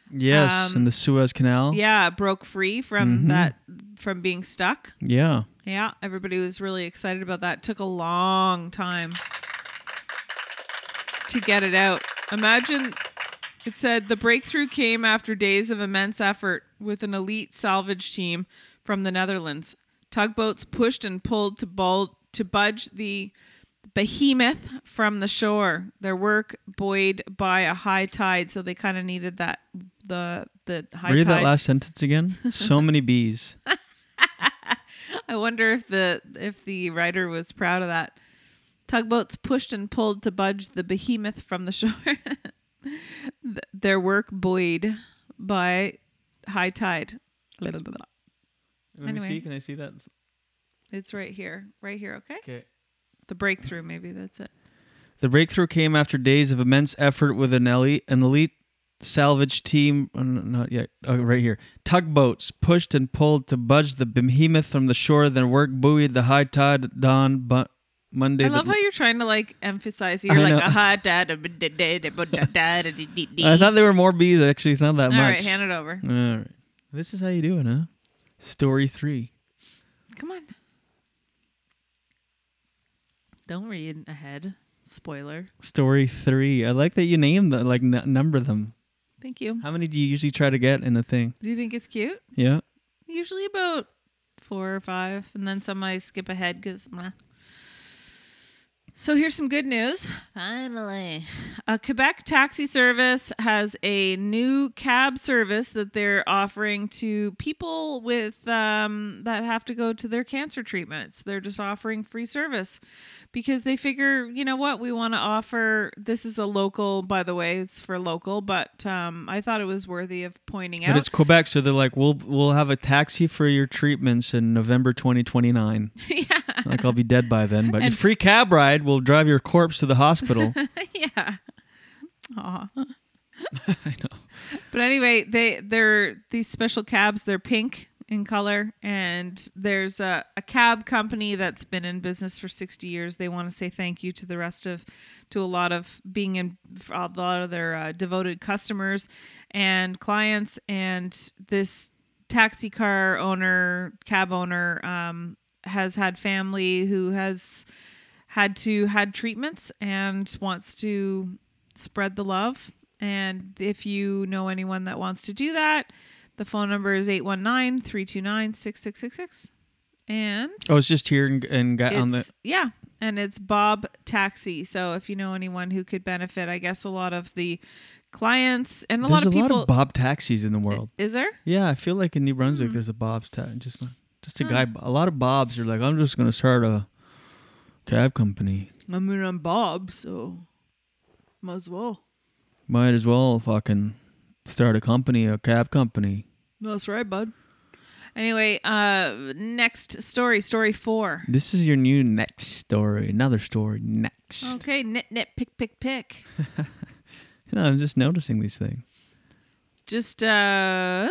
Yes, Um, in the Suez Canal. yeah, broke free from Mhm. that from being stuck. Yeah. Yeah, everybody was really excited about that. It took a long time to get it out. Imagine it said the breakthrough came after days of immense effort with an elite salvage team from the Netherlands. Tugboats pushed and pulled to bul- to budge the behemoth from the shore. Their work buoyed by a high tide, so they kind of needed that the the high tide. Read tide. that last sentence again. So many bees. I wonder if the if the writer was proud of that. Tugboats pushed and pulled to budge the behemoth from the shore. Their work buoyed by high tide. Let Anyway. me see. Can I see that? It's right here. Right here, okay? Okay. The breakthrough, maybe that's it. The breakthrough came after days of immense effort with an elite, an elite salvage team, oh, not yet, oh, right here. Tugboats pushed and pulled to budge the behemoth from the shore, then work buoyed the high tide dawn. But Monday. I love how you're trying to like emphasize. You're like a high tide. I thought there were more bees. Actually, it's not that All much. All right, hand it over. All right, this is how you do it, huh? Story three. Come on. Don't read ahead. Spoiler. Story three. I like that you name the like n- number them. Thank you. How many do you usually try to get in a thing? Do you think it's cute? Yeah. Usually about four or five, and then some I skip ahead because. So here's some good news. Finally, a Quebec taxi service has a new cab service that they're offering to people with um, that have to go to their cancer treatments. They're just offering free service because they figure, you know what, we want to offer. This is a local, by the way, it's for local, but um, I thought it was worthy of pointing out. But it's Quebec, so they're like, we'll we'll have a taxi for your treatments in November 2029. yeah. Like I'll be dead by then, but And- free cab ride will drive your corpse to the hospital. yeah. Aw. I know. But anyway, they they're these special cabs. They're pink in color, and there's a, a cab company that's been in business for 60 years. They want to say thank you to the rest of to a lot of being in a lot of their uh, devoted customers and clients. And this taxi car owner, cab owner, um, has had family who has had to had treatments and wants to spread the love and if you know anyone that wants to do that the phone number is 819-329-6666 and oh, it's just here and, and got on the. yeah and it's bob taxi so if you know anyone who could benefit i guess a lot of the clients and a There's lot of a people lot of Bob taxis in the world. is there Yeah, I feel like in New Brunswick Hmm. there's a Bob's ta- just just a guy. A lot of Bobs are like, I'm just gonna start a cab company. i mean i'm bob so might as well Might as well fucking start a company, a cab company. that's right bud anyway uh next story story four This is your new next story. Another story next. Okay, nit nit pick pick pick. No, I'm just noticing these things. Just uh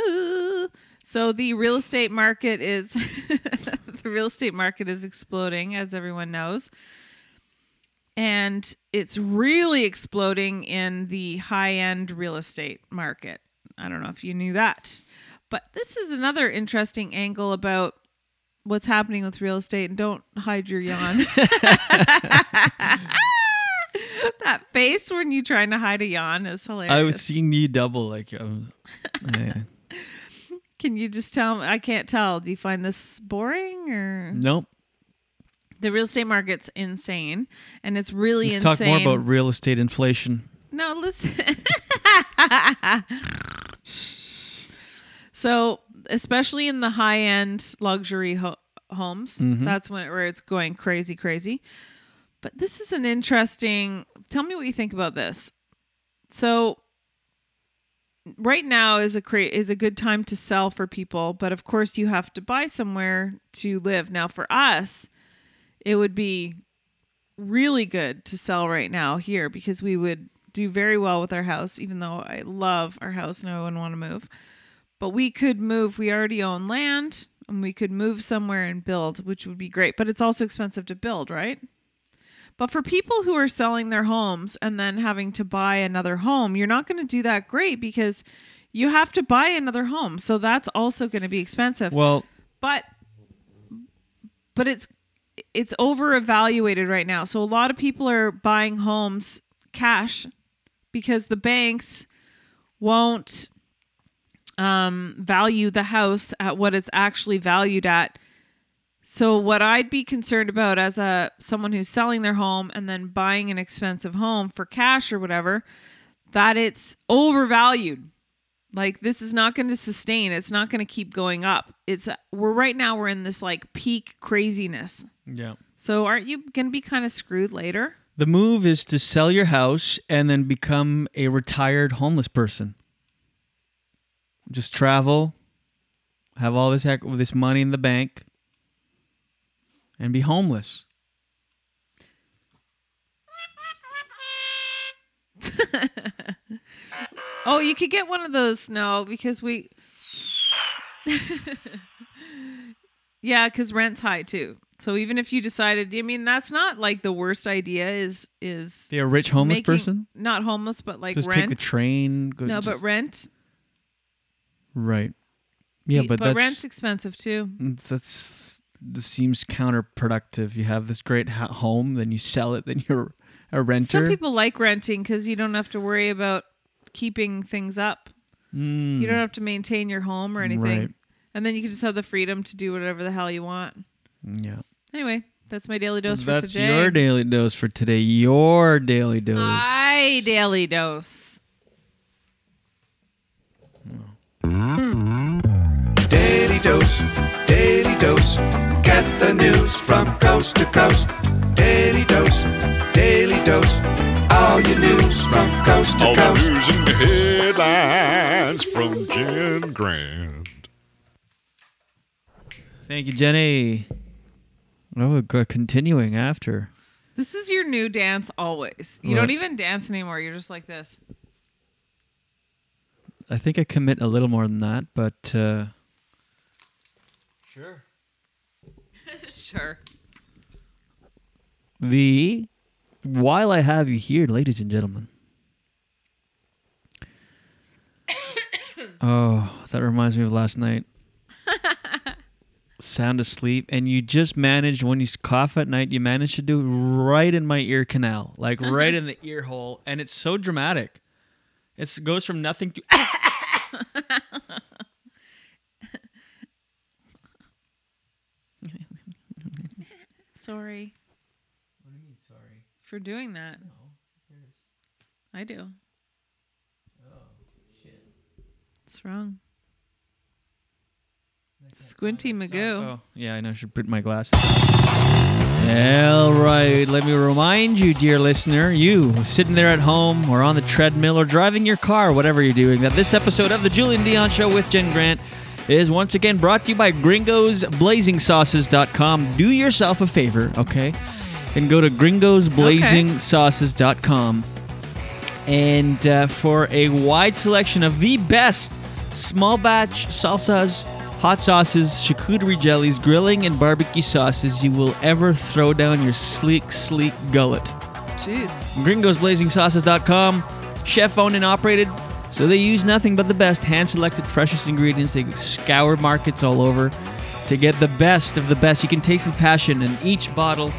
so the real estate market is the real estate market is exploding as everyone knows. And it's really exploding in the high-end real estate market. I don't know if you knew that. But this is another interesting angle about what's happening with real estate and don't hide your yawn. that face when you're trying to hide a yawn is hilarious. I was seeing you double like um, yeah. Can you just tell me? I can't tell. Do you find this boring or Nope. the real estate market's insane and it's really insane. Let's insane. talk more about real estate inflation. No, listen. so, especially in the high-end luxury ho- homes, Mhm. that's when where it's going crazy, crazy. But this is an interesting. Tell me what you think about this. So, right now is a cra- is a good time to sell for people, but of course you have to buy somewhere to live. Now, for us, it would be really good to sell right now here because we would do very well with our house, even though I love our house and I wouldn't want to move. But we could move. We already own land and we could move somewhere and build, which would be great. But it's also expensive to build, right? But for people who are selling their homes and then having to buy another home, you're not going to do that great because you have to buy another home. So that's also going to be expensive. Well, but but it's it's over evaluated right now. So a lot of people are buying homes cash because the banks won't um, value the house at what it's actually valued at. So what I'd be concerned about as a someone who's selling their home and then buying an expensive home for cash or whatever, that it's overvalued. Like this is not going to sustain. It's not going to keep going up. It's we're right now we're in this like peak craziness. Yeah. So aren't you going to be kind of screwed later? The move is to sell your house and then become a retired homeless person. Just travel, have all this heck this money in the bank, and be homeless. Oh, you could get one of those. No, because we. yeah, because rent's high too. So even if you decided, I mean, that's not like the worst idea. Is is Be a rich homeless making- person? Not homeless, but like just rent. take the train. Go, no, just- but rent. right. Yeah, but, but rent's expensive too. mm, that's this seems counterproductive. You have this great ha- home, then you sell it, then you're a renter. Some people like renting because you don't have to worry about keeping things up. Mm. You don't have to maintain your home or anything. Right. And then you can just have the freedom to do whatever the hell you want. Yeah. Anyway, that's my daily dose That's for today. your daily dose for today. Your daily dose. My daily dose. Daily dose, daily dose. Get the news from coast to coast. Daily dose, daily dose. All your news from coast to All the coast. news and headlines from Jen Grant. Thank you, Jenny. Oh, go- continuing after. This is your new dance always. You What? don't even dance anymore. You're just like this. I think I commit a little more than that, but uh, Sure. Sure. the while I have you here, ladies and gentlemen. oh, that reminds me of last night. Sound asleep, and you just managed when you cough at night. You managed to do it right in my ear canal, like right in the ear hole, and it's so dramatic. It goes from nothing to. Sorry. What do you mean sorry? For doing that. No, cares? I do. Oh shit! What's wrong? Squinty Magoo. Oh, yeah, I know. I should put my glasses. All right. Let me remind you, dear listener, you sitting there at home or on the treadmill or driving your car, whatever you're doing, that this episode of The Julien Dionne Show with Jen Grant is once again brought to you by gringosblazingsauces.com. Do yourself a favor, okay? And go to gringosblazingsauces.com. And uh, for a wide selection of the best small batch salsas, hot sauces, charcuterie jellies, grilling, and barbecue sauces you will ever throw down your sleek, sleek gullet. Jeez. GringosBlazingSauces.com, chef owned and operated, so they use nothing but the best hand selected, freshest ingredients. They scour markets all over to get the best of the best. You can taste the passion in each bottle,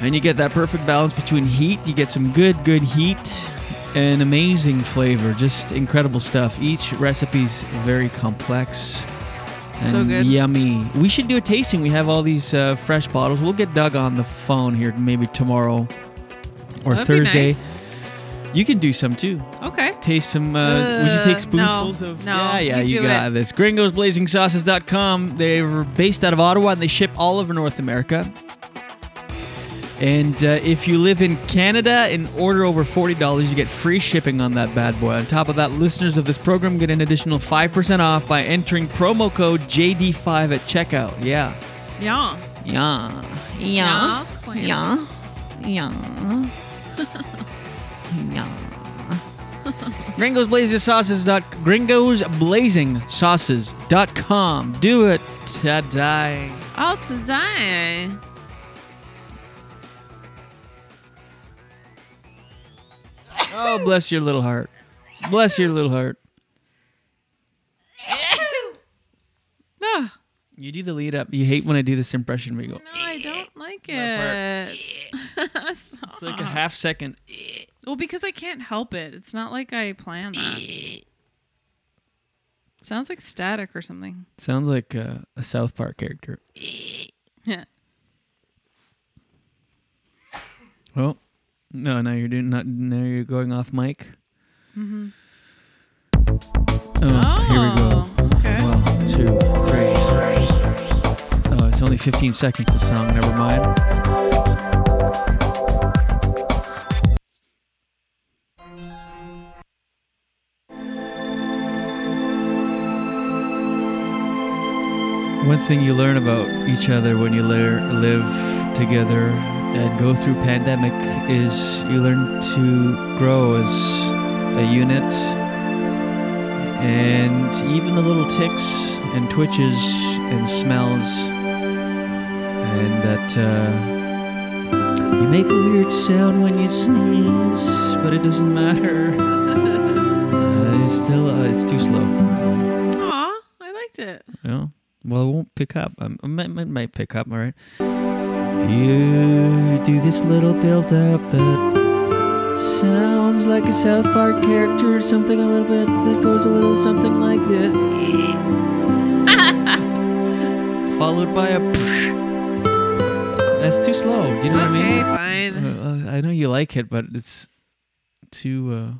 and you get that perfect balance between heat. You get some good, good heat and amazing flavor. Just incredible stuff. Each recipe's very complex. And So good. Yummy. We should do a tasting. We have all these uh, fresh bottles. We'll get Doug on the phone here maybe tomorrow or That'd Thursday. nice. You can do some too. Okay. Taste some. Uh, would you Uh, take spoonfuls no, of? no, yeah, yeah. you You, got it. this. GringosBlazingSauces.com. They're based out of Ottawa and they ship all over North America. And uh, if you live in Canada and order over $40, you get free shipping on that bad boy. On top of that, listeners of this program get an additional 5% off by entering promo code JD5 at checkout. Yeah. Yeah. Yeah. Yeah, Yeah. Yeah. Yeah. Yeah. Gringos Blazing Sauces dot Gringos Blazing Sauces dot com. Do it today. Oh, today. Oh, bless your little heart. Bless your little heart. Ah, You do the lead up. You hate when I do this impression where you go. no, I don't like That it. Stop. It's like a half second. Well, because I can't help it. It's not like I planned that. Sounds like static or something. Sounds like uh, a South Park character. Yeah. Well, no, now you're doing not. Now you're going off mic. Mm-hmm. Oh, here we go. okay. One, two, three. Oh, it's only 15 seconds. The song. Never mind. One thing you learn about each other when you live together and go through pandemic is you learn to grow as a unit and even the little ticks and twitches and smells and that uh, you make a weird sound when you sneeze but it doesn't matter. Uh, it's still uh, it's too slow. Aw, I liked it. yeah Well, it won't pick up. Um, it might, might, might pick up. All right. You do this little build up that sounds like a South Park character or something a little bit that goes a little something like this. Followed by a. That's too slow. Do you know what I mean? Okay, fine. Uh, I know you like it, but it's too. Uh,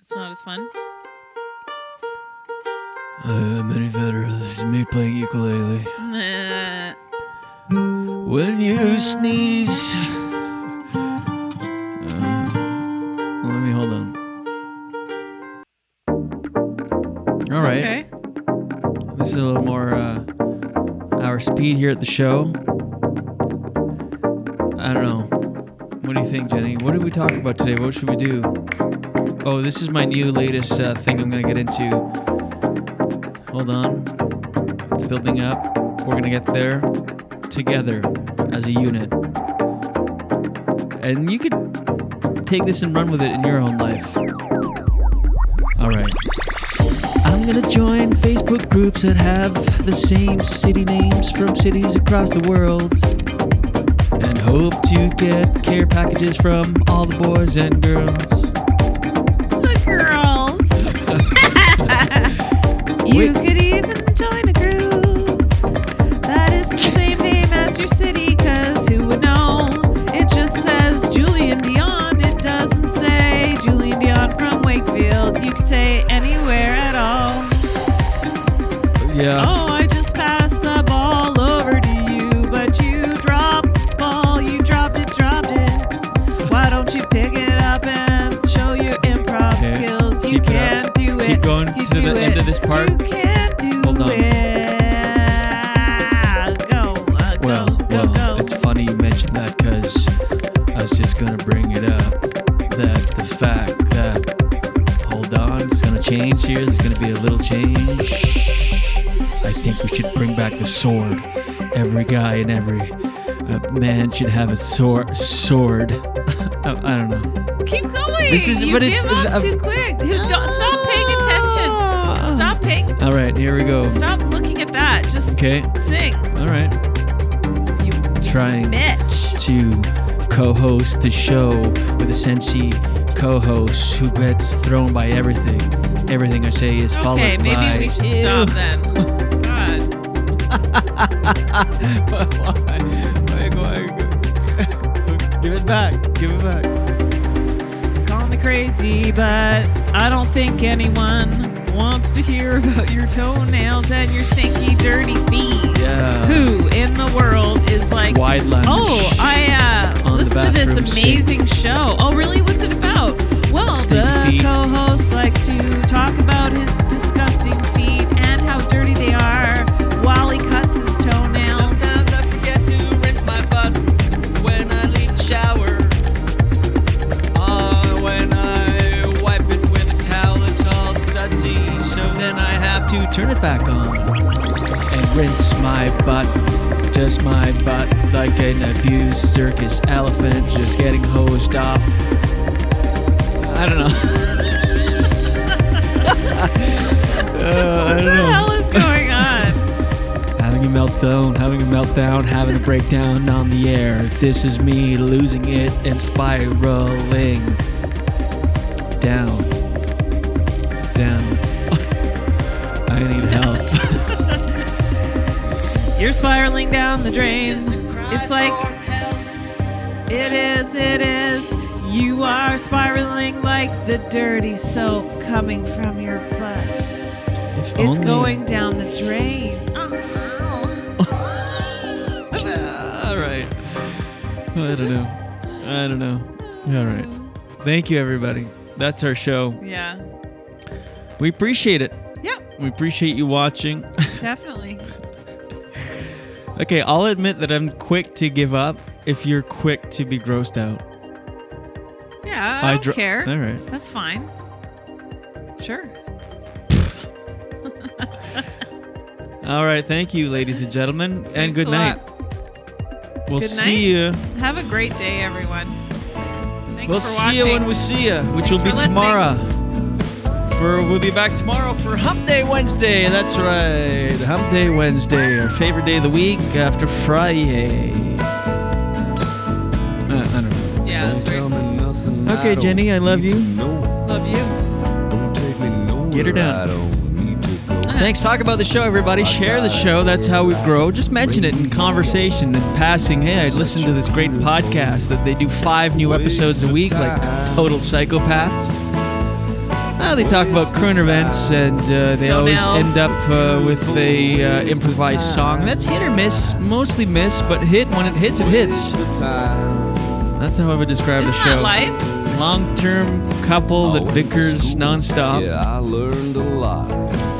It's not as fun. Uh, many veterans, this is me playing ukulele. Nah. When you sneeze. Uh, let me hold on. All right. Okay. This is a little more uh, our speed here at the show. I don't know. What do you think, Jenny? What did we talk about today? What should we do? Oh, this is my new latest uh, thing I'm going to get into. Hold on. It's building up. We're going to get there together as a unit. And you could take this and run with it in your own life. All right. I'm gonna join Facebook groups that have the same city names from cities across the world. And hope to get care packages from all the boys and girls. You going You to the end of this part. You can do Hold on. it. Go, uh, go, Well, go, well, go. it's funny you mentioned that because I was just gonna bring it up that the fact that hold on, it's gonna change here. There's gonna be a little change. I think we should bring back the sword. Every guy and every uh, man should have a sword. Sword. I, I don't know. Keep going. This is- you but give it's- up uh, too quick. Here we go. Stop looking at that. Just Okay. sing. All right. You Trying bitch. to co-host the show with a sensei co-host who gets thrown by everything. Everything I say is followed by. Okay, maybe we should Ew. stop then. God. why? Why? Why? Give it back. Give it back. Call me crazy, but I don't think anyone to hear about your toenails and your stinky, dirty feet. Yeah. Who in the world is like, Wide lunge oh, I uh, listened to this amazing show. Oh, really? What's it about? Well, Stinky the feet. co-host circus elephant, just getting hosed off. I don't know. Uh, I What don't the hell is going on? having a meltdown, having a meltdown, having a breakdown on the air. This is me losing it and spiraling down, down. I need help. You're spiraling down the drain. It's like it is, it is. You are spiraling like the dirty soap coming from your butt. If It's only- going down the drain. All right. I don't know. I don't know. All right. Thank you, everybody. That's our show. Yeah. We appreciate it. Yep. We appreciate you watching. Definitely. okay, I'll admit that I'm quick to give up if you're quick to be grossed out. Yeah, I I don't dr- care. All right. That's fine. Sure. All right. Thank you, ladies and gentlemen, and good night. lot. We'll Good see you. Have a great day, everyone. Thanks We'll see watching. you when we see you, which Thanks will be tomorrow. for we'll be back tomorrow for Hump Day Wednesday. That's right, Hump Day Wednesday, our favorite day of the week after Friday. Right. Okay, Jenny, I love you. Love you. Get her down. Thanks. Talk about the show, everybody. Share the show. That's how we grow. Just mention it in conversation and passing. Hey, I listened to this great podcast that they do five new episodes a week, like Total Psychopaths. Uh, they talk about current events, and uh, they always end up uh, with a uh, improvised song. That's hit or miss, mostly miss, but hit when it hits, it hits. That's how I would describe the Isn't show. that life? Long-term couple that bickers nonstop. Yeah, I learned a lot.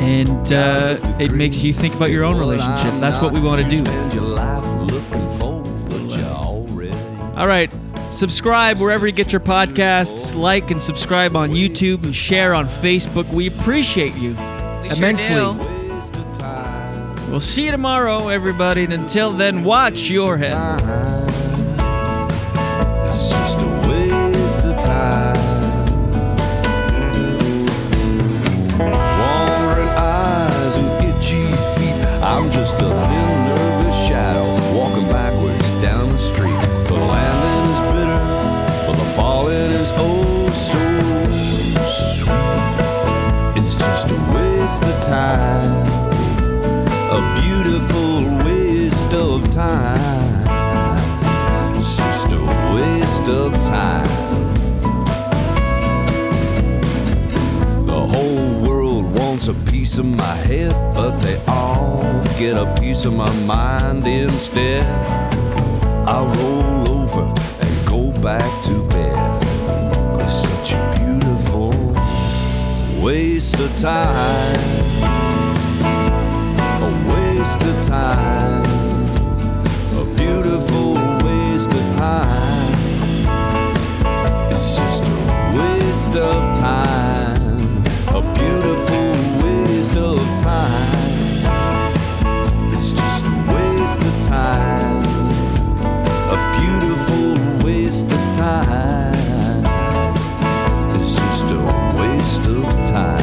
and uh, it makes you think about your own relationship. That's what we want to do. Spend your life looking forward, but you already. All right. Subscribe wherever you get your podcasts. Like and subscribe on YouTube and share on Facebook. We appreciate you We immensely. Sure do. We'll see you tomorrow, everybody. And until then, watch your head. Falling is oh so sweet. It's just a waste of time. A beautiful waste of time. It's just a waste of time. The whole world wants a piece of my head, but they all get a piece of my mind instead. I roll over back to bed. It's such a beautiful waste of time. A waste of time. A beautiful waste of time. It's just a waste of time. A beautiful waste of time. It's just a waste of time. time. It's just a waste of time.